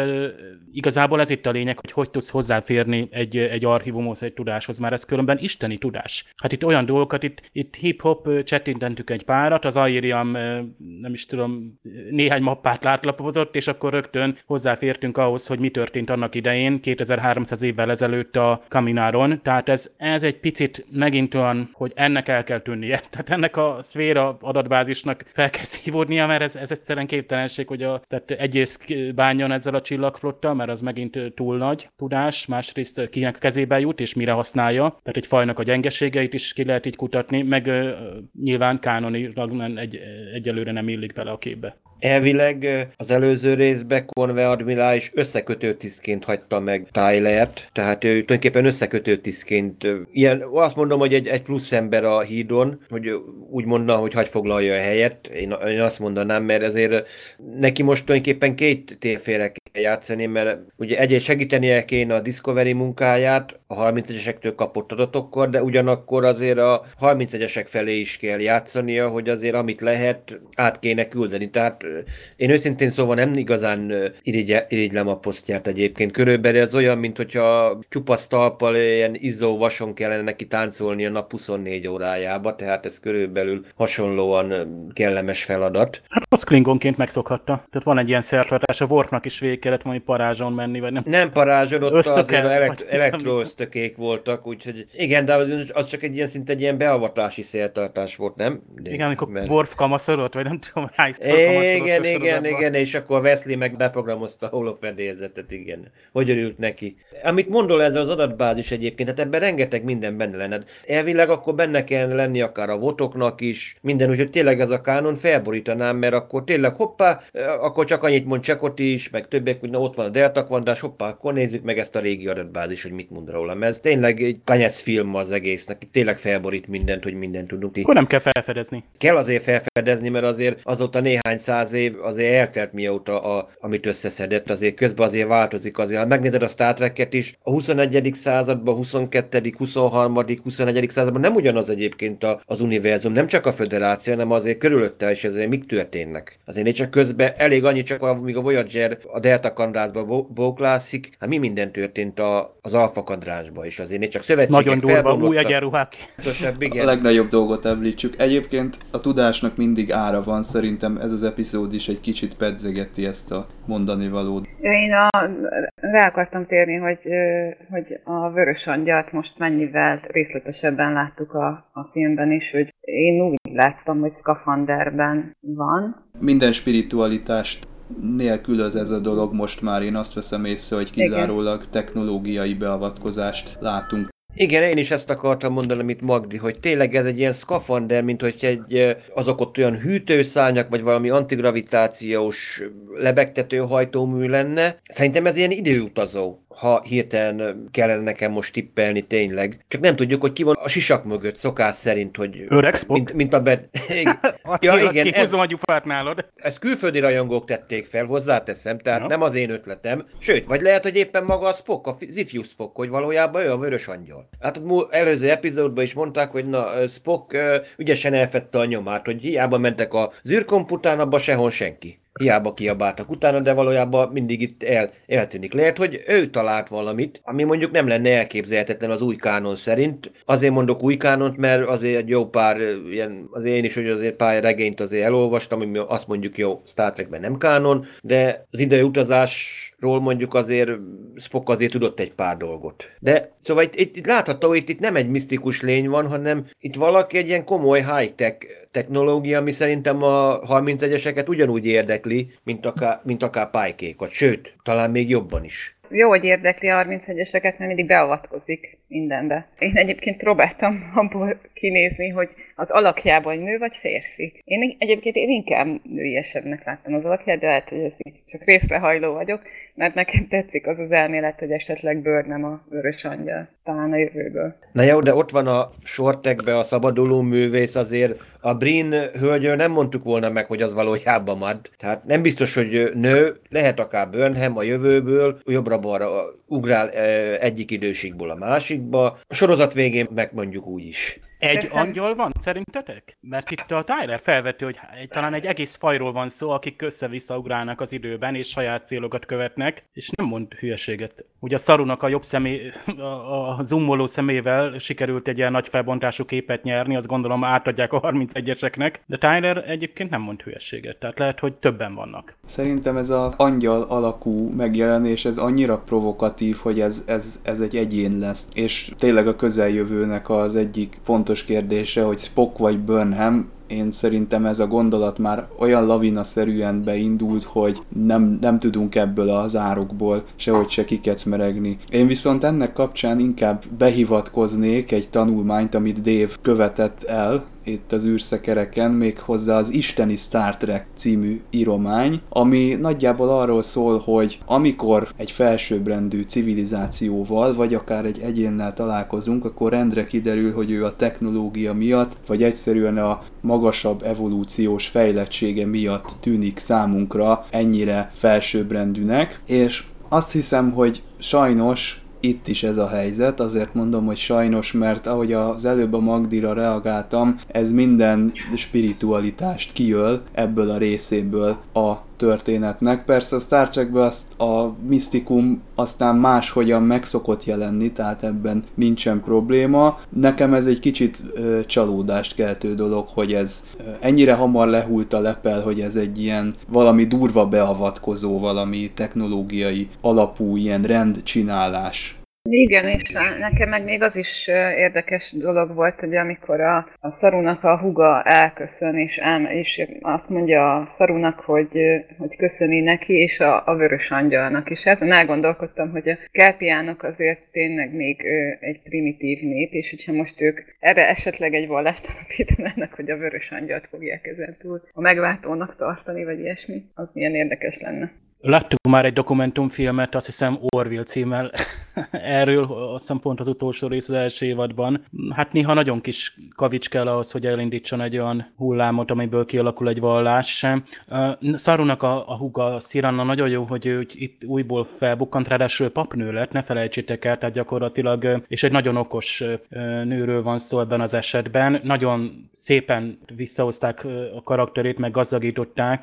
igazából ez itt a lényeg, hogy hogy tudsz hozzáférni egy, egy archívumhoz, egy tudáshoz, már ez különben isteni tudás. Hát itt olyan dolgokat, itt, itt hip-hop csetintentük egy párat, az Airiam, nem is tudom, néhány mappát látlapozott, és akkor rögtön hozzáfértünk ahhoz, hogy mi történt annak idején, 2300 évvel ezelőtt a Kamináron. Tehát ez, ez egy picit megint olyan, hogy ennek el kell tűnnie. Tehát ennek a szféra adatbázisnak fel kell szívódnia, mert ez, ez egyszerűen képtelenség, hogy a, tehát egyrészt bánjon ezzel a csillagflotta, mert az megint túl nagy tudás, másrészt kinek kezébe jut, és mire használja. Tehát egy fajnak a gyengeségeit is ki lehet így kutatni, meg uh, nyilván kánonilag egy, egyelőre nem illik bele a képbe. Elvileg az előző részben Conway admirális összekötő tisztként hagyta meg Tylert, tehát ő tulajdonképpen összekötő tisztként, ilyen, azt mondom, hogy egy, egy plusz ember a hídon, hogy úgy mondna, hogy hagy foglalja a helyet, én, én azt mondanám, mert azért neki most tulajdonképpen két téfére kell játszani, mert ugye egyrészt segítenie kéne a Discovery munkáját, a 31-esektől kapott adatokkor, de ugyanakkor azért a 31-esek felé is kell játszania, hogy azért amit lehet, át kéne küldeni. Tehát én őszintén szóval nem igazán irigylem a posztját egyébként. Körülbelül ez olyan, mint hogyha csupasz talpal ilyen izzó vason kellene neki táncolni a nap 24 órájába, tehát ez körülbelül hasonlóan kellemes feladat. Hát az Klingonként megszokhatta. Tehát van egy ilyen szertartás, a Worfnak is végig kellett valami parázson menni, vagy nem? Nem parázson, ott Ösztöke, az elekt- elektroösztökék voltak, úgyhogy igen, de az, az csak egy ilyen szinte egy ilyen beavatási szertartás volt, nem? De, igen, amikor mert... Worf kamaszodott, vagy nem tudom, hány Igen, igen, igen, és akkor Wesley meg beprogramozta a holofedélzetet, igen. Hogy örült neki. Amit mondol ez az adatbázis egyébként, hát ebben rengeteg minden benne lenne. Elvileg akkor benne kell lenni akár a votoknak is, minden, úgyhogy tényleg ez a kánon felborítanám, mert akkor tényleg hoppá, akkor csak annyit mond Csekot is, meg többek, hogy na ott van a Delta kvantás, hoppá, akkor nézzük meg ezt a régi adatbázis, hogy mit mond róla. Mert ez tényleg egy kanyec film az egésznek, tényleg felborít mindent, hogy mindent tudunk. Akkor nem kell felfedezni. Kell azért felfedezni, mert azért azóta néhány száz év azért eltelt mióta, a, amit összeszedett, azért közben azért változik. Azért, ha megnézed a Star Trek-et is, a 21. században, 22., 23., 21. században nem ugyanaz egyébként a, az univerzum, nem csak a föderáció, hanem azért körülötte is azért mik történnek. Azért én csak közben elég annyi csak, amíg a Voyager a Delta kandrázba bóklászik, hát mi minden történt a, az Alpha kadrásba is. Azért én csak szövetségek Nagyon durva, új egyenruhák. A legnagyobb dolgot említsük. Egyébként a tudásnak mindig ára van, szerintem ez az epizód is egy kicsit pedzegeti ezt a mondani valót. Én a, rá akartam térni, hogy, hogy a Vörös Angyalt most mennyivel részletesebben láttuk a, a filmben is, hogy én úgy láttam, hogy szkafanderben van. Minden spiritualitást nélkülöz ez a dolog most már, én azt veszem észre, hogy kizárólag technológiai beavatkozást látunk. Igen, én is ezt akartam mondani, amit Magdi, hogy tényleg ez egy ilyen szkafander, mint hogy egy, azok ott olyan hűtőszárnyak, vagy valami antigravitációs lebegtető hajtómű lenne. Szerintem ez ilyen időutazó ha hirtelen kellene nekem most tippelni tényleg. Csak nem tudjuk, hogy ki van a sisak mögött szokás szerint, hogy... Öreg? Mint, mint a bet... ja, igen, ez, a gyufát nálad. Ezt külföldi rajongók tették fel, hozzáteszem, tehát ja. nem az én ötletem. Sőt, vagy lehet, hogy éppen maga a Spock, a Zifju Spock, hogy valójában ő a vörös angyal. Hát a előző epizódban is mondták, hogy na, Spock ügyesen elfette a nyomát, hogy hiába mentek a zűrkompután, abba sehol senki hiába kiabáltak utána, de valójában mindig itt el, eltűnik. Lehet, hogy ő talált valamit, ami mondjuk nem lenne elképzelhetetlen az új kánon szerint. Azért mondok új kánont, mert azért egy jó pár, ilyen, azért én is, hogy azért pár regényt azért elolvastam, ami azt mondjuk jó, Star Trekben nem kánon, de az idei utazásról mondjuk azért Spock azért tudott egy pár dolgot. De szóval itt, itt, itt látható, itt, itt nem egy misztikus lény van, hanem itt valaki egy ilyen komoly high-tech technológia, ami szerintem a 31-eseket ugyanúgy érdekli, mint akár, mint akár pálykékat, sőt, talán még jobban is. Jó, hogy érdekli a 31-eseket, mert mindig beavatkozik mindenbe. Én egyébként próbáltam abból kinézni, hogy az alakjában nő vagy férfi. Én egyébként én inkább nőiesebbnek láttam az alakját, de lehet, hogy ez így csak részlehajló vagyok, mert nekem tetszik az az elmélet, hogy esetleg bőr nem a vörös angyal, talán a jövőből. Na jó, de ott van a sortekbe a szabaduló művész, azért a Brin hölgyről nem mondtuk volna meg, hogy az valójában mad. Tehát nem biztos, hogy nő, lehet akár Burnham a jövőből, jobbra-balra ugrál egyik időségból a másikba. A sorozat végén megmondjuk úgy is. Egy Teszem. angyal van szerintetek? Mert itt a Tyler felvető, hogy egy, talán egy egész fajról van szó, akik össze-vissza ugrálnak az időben, és saját célokat követnek, és nem mond hülyeséget. Ugye a Szarunak a jobb személy, a, a zoomoló szemével sikerült egy ilyen nagy felbontású képet nyerni, azt gondolom átadják a 31-eseknek, de Tyler egyébként nem mond hülyeséget, tehát lehet, hogy többen vannak. Szerintem ez az angyal alakú megjelenés, ez annyira provokatív, hogy ez, ez, ez egy egyén lesz, és tényleg a közeljövőnek az egyik pont fontos kérdése, hogy Spock vagy Burnham, én szerintem ez a gondolat már olyan lavinaszerűen beindult, hogy nem, nem tudunk ebből az árokból sehogy se kikecmeregni. Én viszont ennek kapcsán inkább behivatkoznék egy tanulmányt, amit Dave követett el, itt az űrszekereken, még hozzá az Isteni Star Trek című íromány, ami nagyjából arról szól, hogy amikor egy felsőbbrendű civilizációval, vagy akár egy egyénnel találkozunk, akkor rendre kiderül, hogy ő a technológia miatt, vagy egyszerűen a magasabb evolúciós fejlettsége miatt tűnik számunkra ennyire felsőbbrendűnek, és azt hiszem, hogy sajnos itt is ez a helyzet, azért mondom, hogy sajnos, mert ahogy az előbb a Magdira reagáltam, ez minden spiritualitást kiöl ebből a részéből a történetnek. Persze a Star Trekben azt a misztikum aztán máshogyan megszokott jelenni, tehát ebben nincsen probléma. Nekem ez egy kicsit ö, csalódást keltő dolog, hogy ez ö, ennyire hamar lehult a lepel, hogy ez egy ilyen valami durva beavatkozó, valami technológiai alapú ilyen rendcsinálás igen, és nekem meg még az is érdekes dolog volt, hogy amikor a, a Szarunak a huga elköszön, és, el, és azt mondja a Szarunak, hogy, hogy köszöni neki, és a, a vörös angyalnak is. Ezen elgondolkodtam, hogy a Kelpiának azért tényleg még egy primitív nép, és hogyha most ők erre esetleg egy vallást alapítanának, hogy a vörös angyalt fogják ezen túl a megváltónak tartani, vagy ilyesmi, az milyen érdekes lenne. Láttuk már egy dokumentumfilmet, azt hiszem Orville címmel erről, azt hiszem az utolsó rész az első évadban. Hát néha nagyon kis kavics kell ahhoz, hogy elindítson egy olyan hullámot, amiből kialakul egy vallás. Szarunak a, a huga Sziranna nagyon jó, hogy ő itt újból felbukkant, ráadásul papnő lett, ne felejtsétek el, tehát gyakorlatilag, és egy nagyon okos nőről van szó ebben az esetben. Nagyon szépen visszahozták a karakterét, meg gazdagították.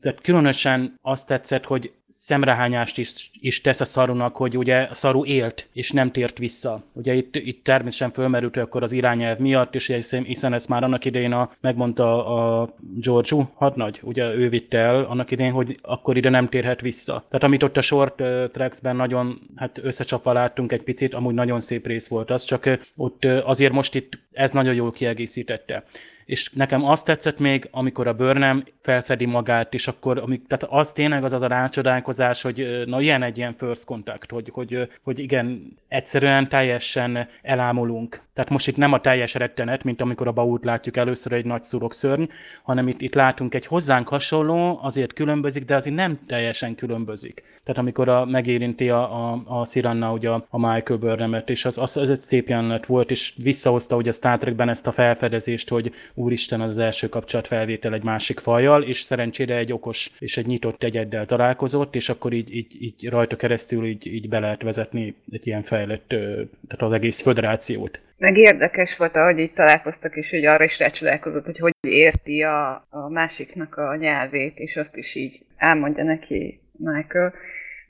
Tehát különösen azt tetsz tetszett, hogy szemrehányást is, is tesz a szarunak, hogy ugye a szaru élt, és nem tért vissza. Ugye itt, itt természetesen fölmerült, akkor az irányelv miatt, és hiszen ezt már annak idején a, megmondta a George hadnagy, ugye ő vitte el annak idején, hogy akkor ide nem térhet vissza. Tehát amit ott a short tracksben nagyon hát összecsapva láttunk egy picit, amúgy nagyon szép rész volt az, csak ott azért most itt ez nagyon jól kiegészítette. És nekem azt tetszett még, amikor a bőrnem felfedi magát, és akkor, amik, tehát az tényleg az az a rácsodálkozás, hogy na ilyen egy ilyen first contact, hogy, hogy, hogy igen, egyszerűen teljesen elámulunk. Tehát most itt nem a teljes rettenet, mint amikor a baút látjuk először egy nagy szurok-szörny, hanem itt, itt látunk egy hozzánk hasonló, azért különbözik, de azért nem teljesen különbözik. Tehát amikor a, megérinti a, a, a Siranna, ugye a, a Michael Burnhamet, és az, az, az egy szép jelenet volt, és visszahozta ugye a Star Trekben ezt a felfedezést, hogy úristen, az, első kapcsolatfelvétel egy másik fajjal, és szerencsére egy okos és egy nyitott egyeddel találkozott, és akkor így, így, így rajta keresztül így, így be lehet vezetni egy ilyen fejlett, tehát az egész föderációt. Meg érdekes volt, ahogy így találkoztak, és hogy arra is rácsodálkozott, hogy hogy érti a, a másiknak a nyelvét, és azt is így elmondja neki Michael.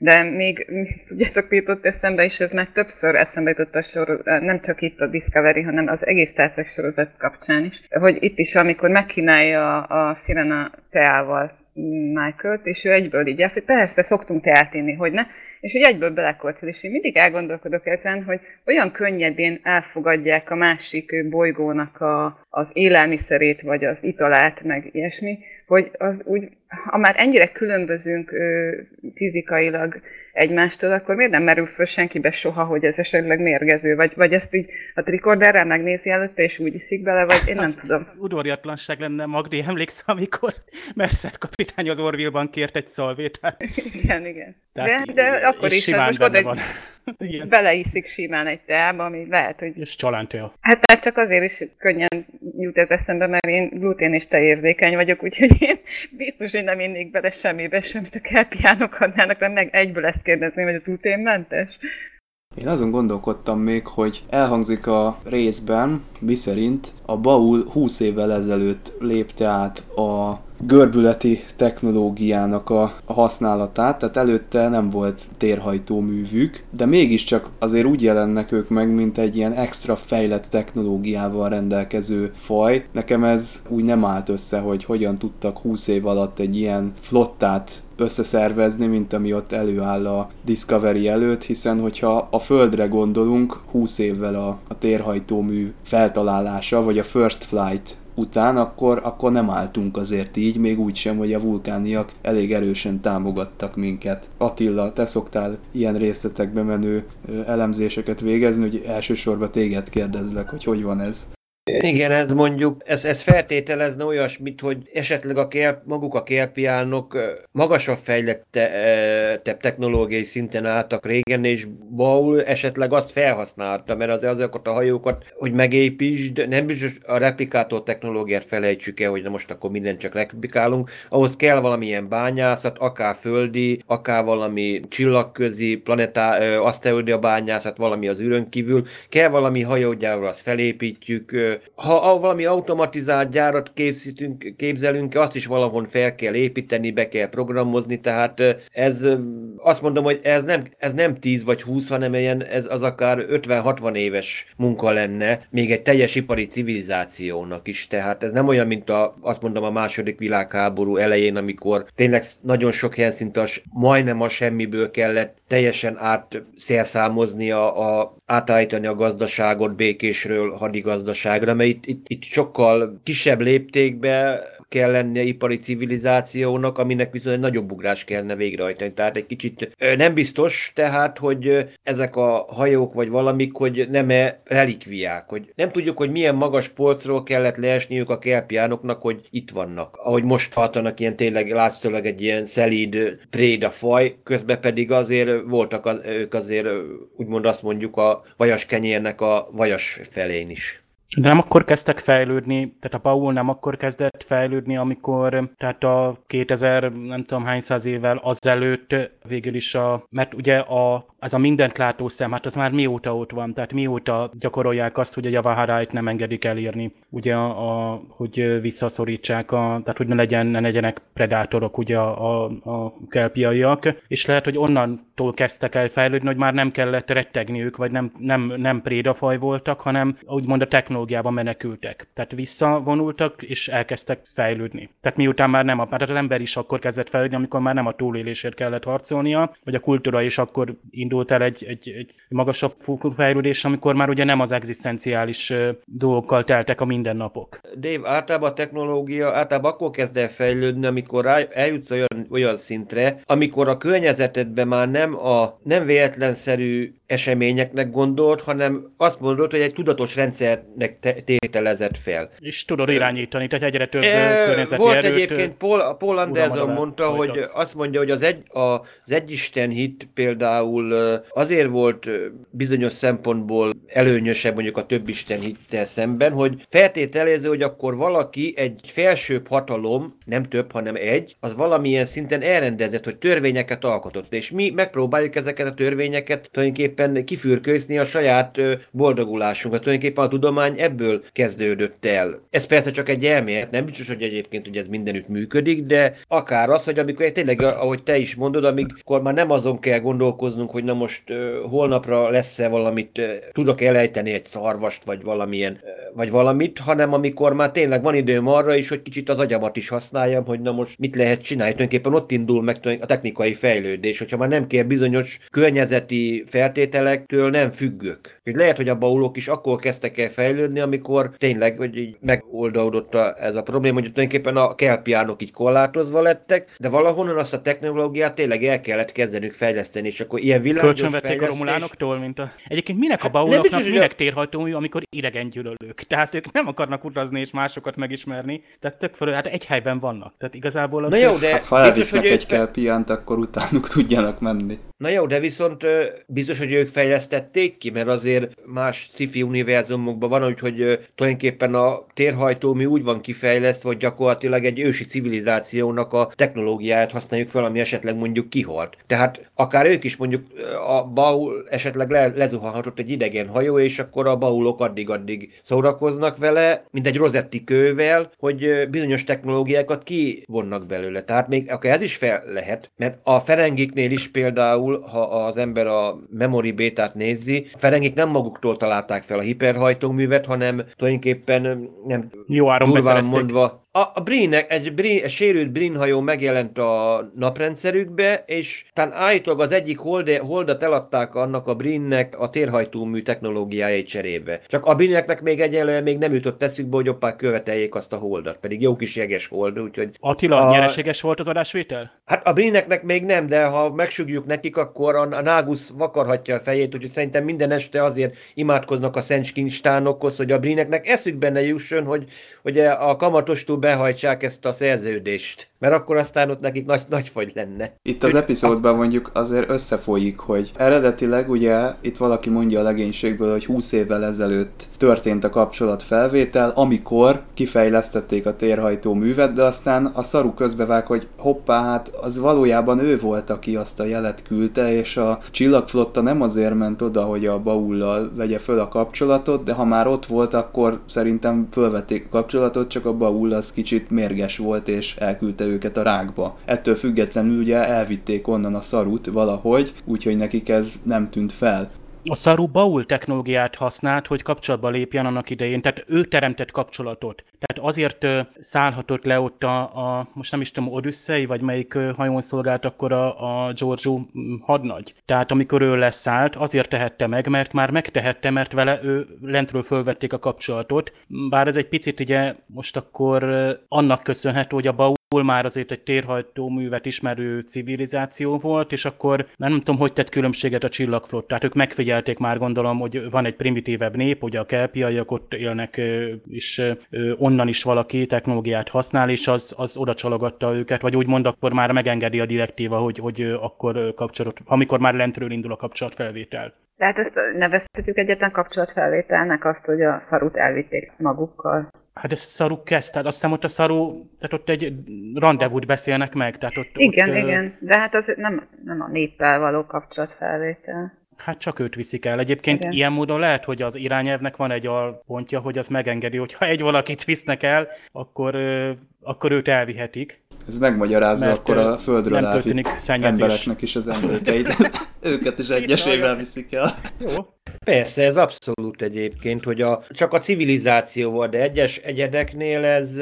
De még, tudjátok, mi jutott eszembe, és ez már többször eszembe jutott a sor, nem csak itt a Discovery, hanem az egész Star Trek sorozat kapcsán is, hogy itt is, amikor megkínálja a Sirena teával Michael-t, és ő egyből így hogy persze, szoktunk teát inni, hogy ne, és így egyből belekoltod, és én mindig elgondolkodok ezen, hogy olyan könnyedén elfogadják a másik bolygónak a, az élelmiszerét, vagy az italát, meg ilyesmi, hogy az úgy, ha már ennyire különbözünk ö, fizikailag egymástól, akkor miért nem merül föl senkibe soha, hogy ez esetleg mérgező, vagy, vagy ezt így a trikorderrel megnézi előtte, és úgy iszik bele, vagy én nem az tudom. Udvariatlanság lenne, Magdi, emlékszem, amikor Mercer kapitány az Orville-ban kért egy szalvétát. igen, igen. Tehát, de, de akkor is, hát most oda, van. beleiszik simán egy teába, ami lehet, hogy... És csalántél. Hát mert csak azért is könnyen jut ez eszembe, mert én glutén és teérzékeny vagyok, úgyhogy én biztos, hogy nem innék bele semmibe, semmit a kelpiánok adnának, de meg egyből ezt kérdezném, hogy az gluténmentes. Én azon gondolkodtam még, hogy elhangzik a részben, miszerint a Baul 20 évvel ezelőtt lépte át a görbületi technológiának a, használatát, tehát előtte nem volt térhajtó művük, de mégiscsak azért úgy jelennek ők meg, mint egy ilyen extra fejlett technológiával rendelkező faj. Nekem ez úgy nem állt össze, hogy hogyan tudtak 20 év alatt egy ilyen flottát összeszervezni, mint ami ott előáll a Discovery előtt, hiszen hogyha a Földre gondolunk, 20 évvel a, a térhajtómű feltalálása, vagy a First Flight után, akkor, akkor nem álltunk azért így, még úgy sem, hogy a vulkániak elég erősen támogattak minket. Attila, te szoktál ilyen részletekbe menő elemzéseket végezni, hogy elsősorban téged kérdezlek, hogy hogy van ez. Igen, ez mondjuk, ez, ez feltételezne olyasmit, hogy esetleg a kelp, maguk a kelpiánok magasabb fejlettebb technológiai szinten álltak régen, és Baul esetleg azt felhasználta, mert az azokat a hajókat, hogy megépítsd, nem biztos a replikátor technológiát felejtsük el, hogy na most akkor mindent csak replikálunk, ahhoz kell valamilyen bányászat, akár földi, akár valami csillagközi, planetá, aszteroida bányászat, valami az űrön kívül, kell valami hajógyárról, azt felépítjük, ha valami automatizált gyárat készítünk, képzelünk, azt is valahol fel kell építeni, be kell programozni, tehát ez azt mondom, hogy ez nem, ez nem 10 vagy 20, hanem ilyen, ez az akár 50-60 éves munka lenne, még egy teljes ipari civilizációnak is, tehát ez nem olyan, mint a, azt mondom a második világháború elején, amikor tényleg nagyon sok helyen szinte majdnem a semmiből kellett teljesen átszerszámozni a, a átállítani a gazdaságot békésről hadigazdaságra, mert itt, itt, itt sokkal kisebb léptékbe kell lennie ipari civilizációnak, aminek viszont egy nagyobb ugrás kellene végrehajtani. Tehát egy kicsit nem biztos tehát, hogy ezek a hajók vagy valamik, hogy nem-e relikviák, hogy nem tudjuk, hogy milyen magas polcról kellett leesniük a kelpiánoknak, hogy itt vannak. Ahogy most tartanak ilyen tényleg látszólag egy ilyen szelíd préda faj, közben pedig azért voltak az, ők azért úgymond azt mondjuk a vajas kenyérnek a vajas felén is. De nem akkor kezdtek fejlődni, tehát a Paul nem akkor kezdett fejlődni, amikor, tehát a 2000, nem tudom hány száz évvel azelőtt végül is a, mert ugye a, az a mindent látó szem, hát az már mióta ott van, tehát mióta gyakorolják azt, hogy a Javaharáit nem engedik elírni, ugye, a, a, hogy visszaszorítsák, a, tehát hogy ne, legyen, ne legyenek predátorok ugye a, a, a kelpiaiak, és lehet, hogy onnantól kezdtek el fejlődni, hogy már nem kellett rettegniük, vagy nem, nem, nem prédafaj voltak, hanem úgymond a technológia technológiában menekültek. Tehát visszavonultak, és elkezdtek fejlődni. Tehát miután már nem a, mert az ember is akkor kezdett fejlődni, amikor már nem a túlélésért kellett harcolnia, vagy a kultúra is akkor indult el egy, egy, egy magasabb fejlődés, amikor már ugye nem az egzisztenciális dolgokkal teltek a mindennapok. Dave, általában a technológia általában akkor kezd el fejlődni, amikor eljutsz olyan, olyan szintre, amikor a környezetedben már nem a nem véletlenszerű eseményeknek gondolt, hanem azt mondod, hogy egy tudatos rendszernek te- tételezett fel. És tudod irányítani, tehát egyre több e, környezeti Volt erőt, egyébként, Paul, Paul Anderson mondta, hogy az. azt mondja, hogy az, egy, az egyisten hit például azért volt bizonyos szempontból előnyösebb mondjuk a több isten hittel szemben, hogy feltételező, hogy akkor valaki egy felsőbb hatalom, nem több, hanem egy, az valamilyen szinten elrendezett, hogy törvényeket alkotott. És mi megpróbáljuk ezeket a törvényeket tulajdonképpen tulajdonképpen kifürkőzni a saját boldogulásunkat. Tulajdonképpen a tudomány ebből kezdődött el. Ez persze csak egy elmélet, nem biztos, hogy egyébként hogy ez mindenütt működik, de akár az, hogy amikor tényleg, ahogy te is mondod, amikor már nem azon kell gondolkoznunk, hogy na most holnapra lesz-e valamit, tudok elejteni egy szarvast, vagy valamilyen, vagy valamit, hanem amikor már tényleg van időm arra is, hogy kicsit az agyamat is használjam, hogy na most mit lehet csinálni. Tulajdonképpen ott indul meg a technikai fejlődés, hogyha már nem kell bizonyos környezeti feltételek, feltételektől nem függök. Úgy lehet, hogy a baulok is akkor kezdtek el fejlődni, amikor tényleg hogy így megoldódott ez a probléma, hogy tulajdonképpen a kelpiánok így korlátozva lettek, de valahonnan azt a technológiát tényleg el kellett kezdenünk fejleszteni, és akkor ilyen világos Kölcsönvették fejlesztés... a romulánoktól, mint a... Egyébként minek a hát bauloknak, biztos, minek a... térhajtómű, amikor idegen gyűlölők? Tehát ők nem akarnak utazni és másokat megismerni, tehát tök fölül, hát egy helyben vannak. Tehát igazából... Na jó, de hát, ha elvisznek egy kelpiánt, akkor utánuk tudjanak menni. Na jó, de viszont biztos, hogy ők fejlesztették ki, mert azért más sci-fi univerzumokban van, úgyhogy tulajdonképpen a térhajtómű úgy van kifejlesztve, hogy gyakorlatilag egy ősi civilizációnak a technológiáját használjuk fel, ami esetleg mondjuk kihalt. Tehát akár ők is mondjuk a baul esetleg le, lezuhanhatott egy idegen hajó, és akkor a baulok addig-addig szórakoznak vele, mint egy rozetti kővel, hogy bizonyos technológiákat kivonnak belőle. Tehát még akár ez is fel lehet, mert a Ferengiknél is például, ha az ember a memory bétát nézi, a Ferengik nem maguktól találták fel a hiperhajtóművet, hanem tulajdonképpen nem Jó áron mondva a, a Brinnek, egy, Brin, egy sérült Brin hajó megjelent a naprendszerükbe, és talán állítólag az egyik holde, holdat eladták annak a Brinnek a térhajtómű technológiájai cserébe. Csak a Brinneknek még egyelőre még nem jutott eszükbe, hogy jobbá követeljék azt a holdat, pedig jó kis jeges hold, úgyhogy... Attila, a... nyereséges volt az adásvétel? Hát a Brinneknek még nem, de ha megsugjuk nekik, akkor a, a Nágusz vakarhatja a fejét, úgyhogy szerintem minden este azért imádkoznak a Szent Kincstánokhoz, hogy a Brinneknek eszükbe ne jusson, hogy, hogy a kamatostól behajtsák ezt a szerződést, mert akkor aztán ott nekik nagy, nagy fagy lenne. Itt az epizódban mondjuk azért összefolyik, hogy eredetileg ugye itt valaki mondja a legénységből, hogy 20 évvel ezelőtt történt a kapcsolatfelvétel, amikor kifejlesztették a térhajtó művet, de aztán a szaru közbevág, hogy hoppá, hát az valójában ő volt, aki azt a jelet küldte, és a csillagflotta nem azért ment oda, hogy a baullal vegye föl a kapcsolatot, de ha már ott volt, akkor szerintem fölvették a kapcsolatot, csak a baul az kicsit mérges volt, és elküldte őket a rákba. Ettől függetlenül ugye elvitték onnan a szarut valahogy, úgyhogy nekik ez nem tűnt fel. A Saru Baul technológiát használt, hogy kapcsolatba lépjen annak idején, tehát ő teremtett kapcsolatot. Tehát azért szállhatott le ott a, a most nem is tudom, Odyssey, vagy melyik hajón szolgált akkor a, a Giorgio hadnagy. Tehát amikor ő leszállt, azért tehette meg, mert már megtehette, mert vele ő lentről fölvették a kapcsolatot. Bár ez egy picit ugye most akkor annak köszönhető, hogy a Baul már azért egy térhajtó művet ismerő civilizáció volt, és akkor nem tudom, hogy tett különbséget a csillagflottát. Ők megfigyelték már, gondolom, hogy van egy primitívebb nép, hogy a kelpiaiak ott élnek, és onnan is valaki technológiát használ, és az, az oda csalogatta őket, vagy úgymond akkor már megengedi a direktíva, hogy, hogy akkor kapcsolat, amikor már lentről indul a kapcsolatfelvétel. Tehát ezt nevezhetjük egyetlen kapcsolatfelvételnek azt, hogy a szarut elvitték magukkal. Hát ez szaru kezd, tehát aztán ott a szaru, tehát ott egy rendezvút beszélnek meg, tehát ott... Igen, ott, igen, de hát az nem, nem a néppel való kapcsolatfelvétel. Hát csak őt viszik el. Egyébként Igen. ilyen módon lehet, hogy az irányelvnek van egy alpontja, hogy az megengedi, hogy ha egy valakit visznek el, akkor, akkor őt elvihetik. Ez megmagyarázza Mert akkor a földről nem elvitt embereknek is az emlékeit. őket is egyesével viszik el. Jó. Persze, ez abszolút egyébként, hogy a, csak a civilizációval, de egyes egyedeknél ez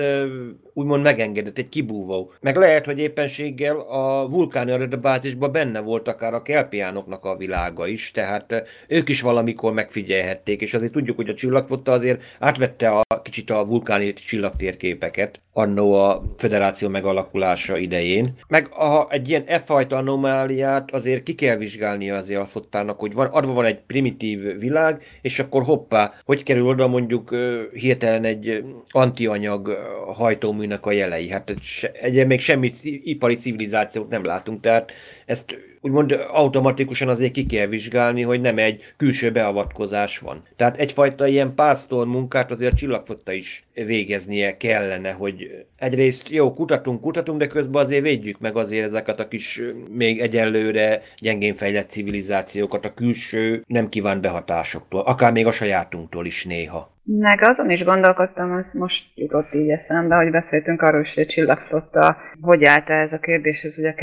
úgymond megengedett, egy kibúvó. Meg lehet, hogy éppenséggel a vulkáni eredetbázisban benne volt akár a kelpiánoknak a világa is, tehát ők is valamikor megfigyelhették, és azért tudjuk, hogy a csillagfotta azért átvette a kicsit a vulkáni csillagtérképeket annó a federáció megalakulása idején. Meg a, egy ilyen e fajta anomáliát azért ki kell vizsgálni azért a fottának, hogy van, adva van egy primitív világ, és akkor hoppá, hogy kerül oda mondjuk hirtelen egy antianyag hajtóműnek a jelei. Hát egy, még semmi ipari civilizációt nem látunk, tehát ezt úgymond automatikusan azért ki kell vizsgálni, hogy nem egy külső beavatkozás van. Tehát egyfajta ilyen pásztor munkát azért a csillagfotta is végeznie kellene, hogy egyrészt jó, kutatunk, kutatunk, de közben azért védjük meg azért ezeket a kis még egyelőre gyengén fejlett civilizációkat a külső nem kívánt behatásoktól, akár még a sajátunktól is néha. Meg azon is gondolkodtam, az most jutott így eszembe, hogy beszéltünk arról hogy a csillagflotta hogy állt ez a kérdéshez, hogy a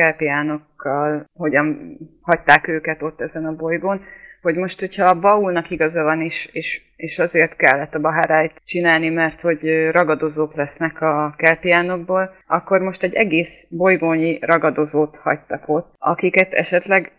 kelpiánokkal hogyan hagyták őket ott ezen a bolygón, hogy most, hogyha a Baulnak igaza van, és, és, és azért kellett a Bahárájt csinálni, mert hogy ragadozók lesznek a kelpiánokból, akkor most egy egész bolygónyi ragadozót hagytak ott, akiket esetleg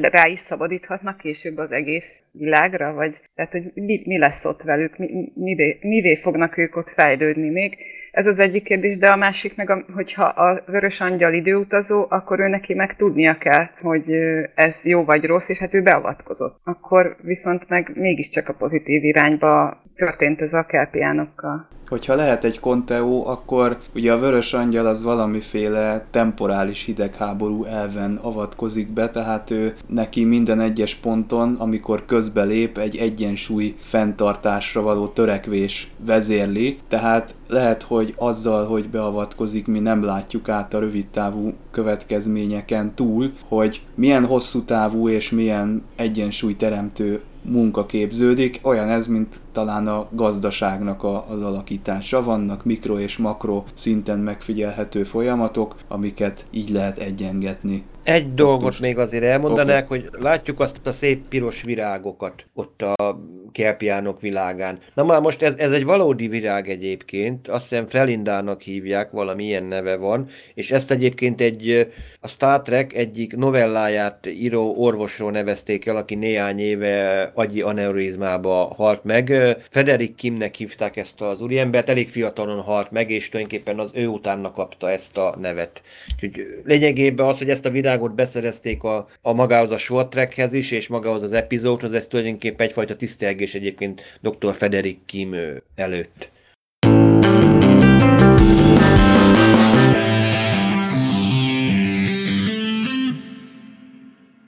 rá is szabadíthatnak később az egész világra, vagy tehát, hogy mi, mi lesz ott velük, mi, mivé, mivé fognak ők ott fejlődni még. Ez az egyik kérdés, de a másik meg, hogyha a vörös angyal időutazó, akkor ő neki meg tudnia kell, hogy ez jó vagy rossz, és hát ő beavatkozott. Akkor viszont meg mégiscsak a pozitív irányba történt ez a kelpiánokkal hogyha lehet egy konteó, akkor ugye a vörös angyal az valamiféle temporális hidegháború elven avatkozik be, tehát ő neki minden egyes ponton, amikor közbelép, egy egyensúly fenntartásra való törekvés vezérli, tehát lehet, hogy azzal, hogy beavatkozik, mi nem látjuk át a rövidtávú következményeken túl, hogy milyen hosszú távú és milyen egyensúly teremtő munka képződik, olyan ez, mint talán a gazdaságnak a, az alakítása. Vannak mikro és makro szinten megfigyelhető folyamatok, amiket így lehet egyengetni. Egy dolgot még azért elmondanák, okay. hogy látjuk azt a szép piros virágokat ott a kelpiánok világán. Na már most ez, ez egy valódi virág egyébként, azt hiszem Felindának hívják, valami ilyen neve van, és ezt egyébként egy a Star Trek egyik novelláját író orvosról nevezték el, aki néhány éve agyi aneurizmába halt meg. Federik Kimnek hívták ezt az úriembert, elég fiatalon halt meg, és tulajdonképpen az ő utána kapta ezt a nevet. Úgyhogy lényegében az, hogy ezt a virág világot beszerezték a, a magához a short trackhez is, és magához az epizódhoz, ez tulajdonképpen egyfajta tisztelgés egyébként dr. Federik Kim előtt.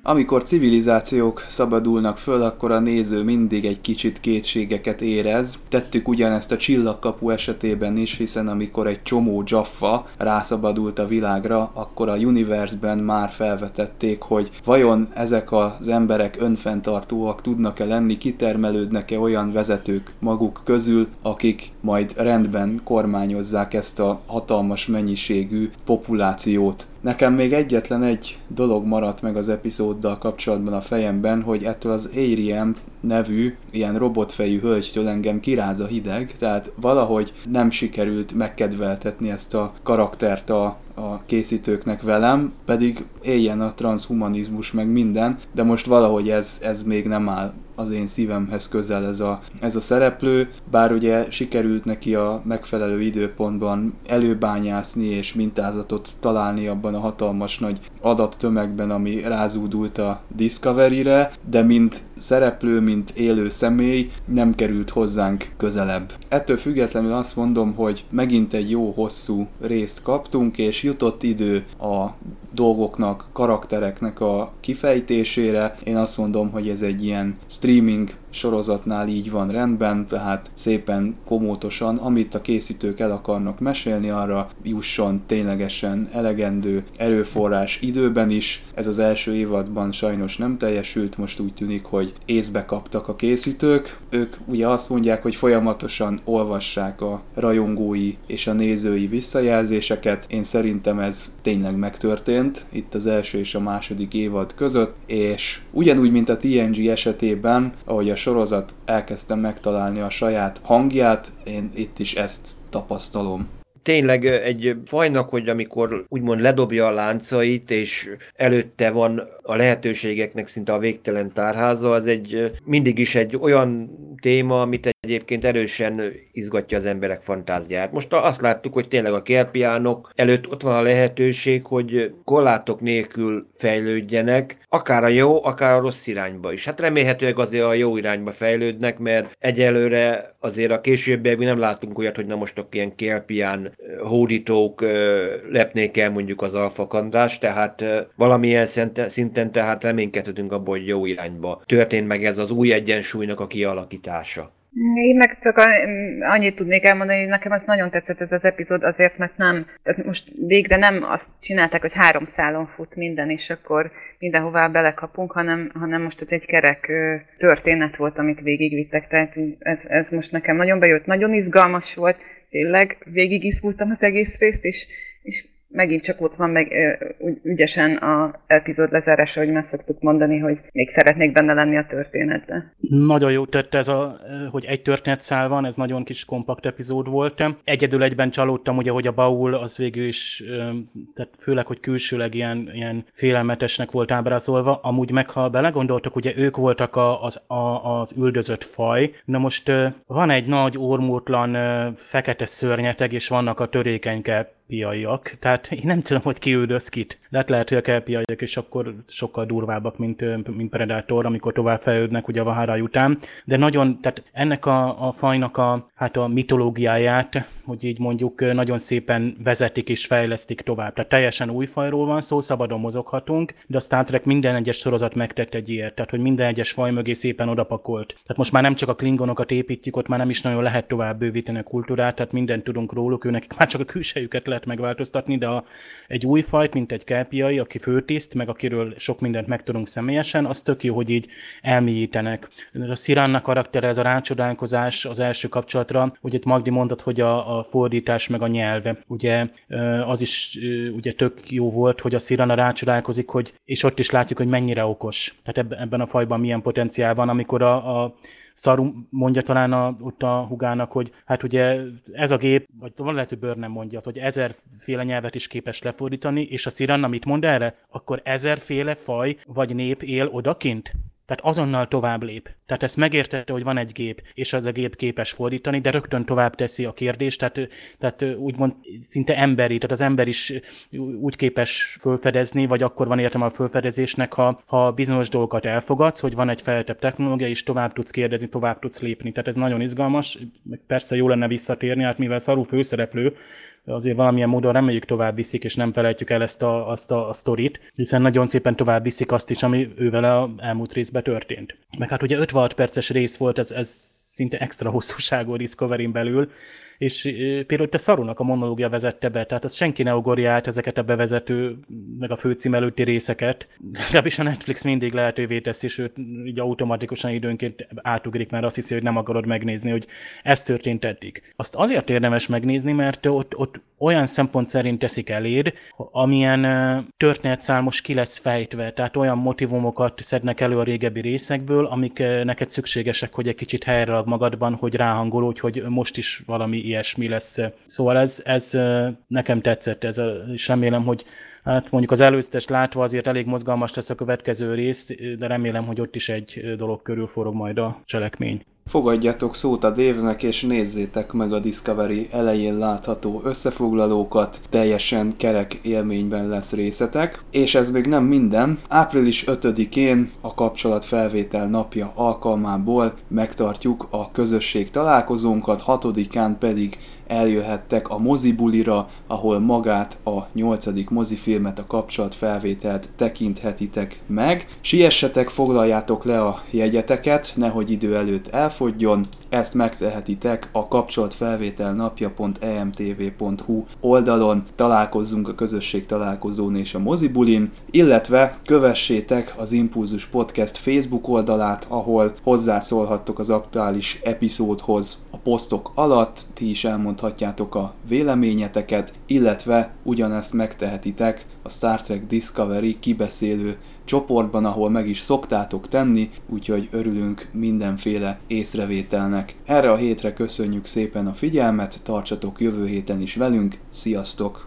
Amikor civilizációk szabadulnak föl, akkor a néző mindig egy kicsit kétségeket érez. Tettük ugyanezt a csillagkapu esetében is, hiszen amikor egy csomó Jaffa rászabadult a világra, akkor a Universe-ben már felvetették, hogy vajon ezek az emberek önfenntartóak tudnak-e lenni, kitermelődnek-e olyan vezetők maguk közül, akik majd rendben kormányozzák ezt a hatalmas mennyiségű populációt. Nekem még egyetlen egy dolog maradt meg az epizóddal kapcsolatban a fejemben, hogy ettől az Ariam nevű, ilyen robotfejű hölgytől engem kiráz a hideg, tehát valahogy nem sikerült megkedveltetni ezt a karaktert a, a készítőknek velem, pedig éljen a transhumanizmus meg minden, de most valahogy ez, ez még nem áll az én szívemhez közel ez a, ez a szereplő, bár ugye sikerült neki a megfelelő időpontban előbányászni és mintázatot találni abban a hatalmas nagy adattömegben, ami rázúdult a Discovery-re, de mint szereplő, mint élő személy nem került hozzánk közelebb. Ettől függetlenül azt mondom, hogy megint egy jó hosszú részt kaptunk, és jutott idő a dolgoknak, karaktereknek a kifejtésére. Én azt mondom, hogy ez egy ilyen streaming sorozatnál így van rendben, tehát szépen komótosan, amit a készítők el akarnak mesélni, arra jusson ténylegesen elegendő erőforrás időben is. Ez az első évadban sajnos nem teljesült, most úgy tűnik, hogy észbe kaptak a készítők. Ők ugye azt mondják, hogy folyamatosan olvassák a rajongói és a nézői visszajelzéseket. Én szerintem ez tényleg megtörtént itt az első és a második évad között, és ugyanúgy, mint a TNG esetében, ahogy a sorozat elkezdtem megtalálni a saját hangját, én itt is ezt tapasztalom. Tényleg egy fajnak, hogy amikor úgymond ledobja a láncait, és előtte van a lehetőségeknek szinte a végtelen tárháza, az egy mindig is egy olyan téma, amit egyébként erősen izgatja az emberek fantáziát. Most azt láttuk, hogy tényleg a kerpiánok előtt ott van a lehetőség, hogy korlátok nélkül fejlődjenek, akár a jó, akár a rossz irányba is. Hát remélhetőleg azért a jó irányba fejlődnek, mert egyelőre azért a későbbiekben nem látunk olyat, hogy na most ilyen kerpián hódítók lepnék el mondjuk az alfakandrás, tehát valamilyen szinten tehát reménykedhetünk abban, hogy jó irányba történt meg ez az új egyensúlynak a kialakítása. Én meg csak annyit tudnék elmondani, hogy nekem ez nagyon tetszett ez az epizód, azért, mert nem, tehát most végre nem azt csinálták, hogy három szálon fut minden, és akkor mindenhová belekapunk, hanem, hanem most ez egy kerek történet volt, amit végigvittek, tehát ez, ez most nekem nagyon bejött, nagyon izgalmas volt, tényleg végig izgultam az egész részt, és, és megint csak ott van meg ügyesen a epizód lezárása, hogy meg szoktuk mondani, hogy még szeretnék benne lenni a történetben. Nagyon jó tette ez, a, hogy egy történetszál van, ez nagyon kis kompakt epizód volt. Egyedül egyben csalódtam, ugye, hogy a Baul az végül is, tehát főleg, hogy külsőleg ilyen, ilyen félelmetesnek volt ábrázolva. Amúgy meg, ha belegondoltak, ugye ők voltak a, az, a, az üldözött faj. Na most van egy nagy ormótlan fekete szörnyeteg, és vannak a törékenyke piaiak. Tehát én nem tudom, hogy ki üldöz kit. Lehet, lehet, hogy a kelpiaiak is akkor sokkal durvábbak, mint, mint Predator, amikor tovább fejlődnek ugye a Vahárai után. De nagyon, tehát ennek a, a fajnak a, hát a mitológiáját, hogy így mondjuk nagyon szépen vezetik és fejlesztik tovább. Tehát teljesen új fajról van szó, szabadon mozoghatunk, de a Star Trek minden egyes sorozat megtett egy ilyet, tehát hogy minden egyes faj mögé szépen odapakolt. Tehát most már nem csak a klingonokat építjük, ott már nem is nagyon lehet tovább bővíteni a kultúrát, tehát mindent tudunk róluk, őnek már csak a külsejüket lehet megváltoztatni, de a, egy új fajt, mint egy kelpiai, aki főtiszt, meg akiről sok mindent megtudunk személyesen, az tök jó, hogy így elmélyítenek. A Sziránnak karaktere, ez a rácsodálkozás az első kapcsolatra, hogy itt Magdi mondott, hogy a, a fordítás meg a nyelve. Ugye az is ugye tök jó volt, hogy a Szirana rácsodálkozik, hogy, és ott is látjuk, hogy mennyire okos. Tehát ebben a fajban milyen potenciál van, amikor a, a Szaru mondja talán a, ott a hugának, hogy hát ugye ez a gép, vagy van lehet, hogy nem mondja, hogy ezerféle nyelvet is képes lefordítani, és a Sziranna mit mond erre? Akkor ezerféle faj vagy nép él odakint? Tehát azonnal tovább lép. Tehát ezt megértette, hogy van egy gép, és az a gép képes fordítani, de rögtön tovább teszi a kérdést, tehát, tehát úgymond szinte emberi, tehát az ember is úgy képes fölfedezni, vagy akkor van értem a fölfedezésnek, ha, ha bizonyos dolgokat elfogadsz, hogy van egy fejlettebb technológia, és tovább tudsz kérdezni, tovább tudsz lépni. Tehát ez nagyon izgalmas, persze jó lenne visszatérni, hát mivel szarú főszereplő, azért valamilyen módon reméljük tovább viszik, és nem felejtjük el ezt a, azt a, a sztorit, hiszen nagyon szépen tovább viszik azt is, ami ővel a elmúlt részben történt. Meg hát ugye 56 perces rész volt, ez, ez szinte extra hosszúságú discovery belül, és például te Szarunak a monológia vezette be, tehát az senki ne ugorja át ezeket a bevezető, meg a főcím előtti részeket. Legalábbis a Netflix mindig lehetővé teszi, sőt, így automatikusan időnként átugrik, mert azt hiszi, hogy nem akarod megnézni, hogy ez történt eddig. Azt azért érdemes megnézni, mert ott, ott olyan szempont szerint teszik eléd, amilyen történetszál most ki lesz fejtve, tehát olyan motivumokat szednek elő a régebbi részekből, amik neked szükségesek, hogy egy kicsit helyre magadban, hogy ráhangolódj, hogy most is valami ilyesmi lesz. Szóval ez, ez nekem tetszett, ez a, és remélem, hogy hát mondjuk az előztes látva azért elég mozgalmas lesz a következő rész, de remélem, hogy ott is egy dolog körül forog majd a cselekmény. Fogadjatok szót a Dévnek, és nézzétek meg a Discovery elején látható összefoglalókat, teljesen kerek élményben lesz részetek. És ez még nem minden, április 5-én a kapcsolatfelvétel napja alkalmából megtartjuk a közösség találkozónkat, 6-án pedig eljöhettek a mozibulira, ahol magát a nyolcadik mozifilmet, a kapcsolatfelvételt tekinthetitek meg. Siessetek, foglaljátok le a jegyeteket, nehogy idő előtt elfogjon, ezt megtehetitek a kapcsolatfelvétel napja.emtv.hu oldalon, találkozzunk a közösség találkozón és a mozibulin, illetve kövessétek az Impulzus Podcast Facebook oldalát, ahol hozzászólhattok az aktuális epizódhoz. A posztok alatt, ti is elmondhatjátok a véleményeteket, illetve ugyanezt megtehetitek a Star Trek Discovery kibeszélő csoportban, ahol meg is szoktátok tenni, úgyhogy örülünk mindenféle észrevételnek. Erre a hétre köszönjük szépen a figyelmet, tartsatok jövő héten is velünk, sziasztok!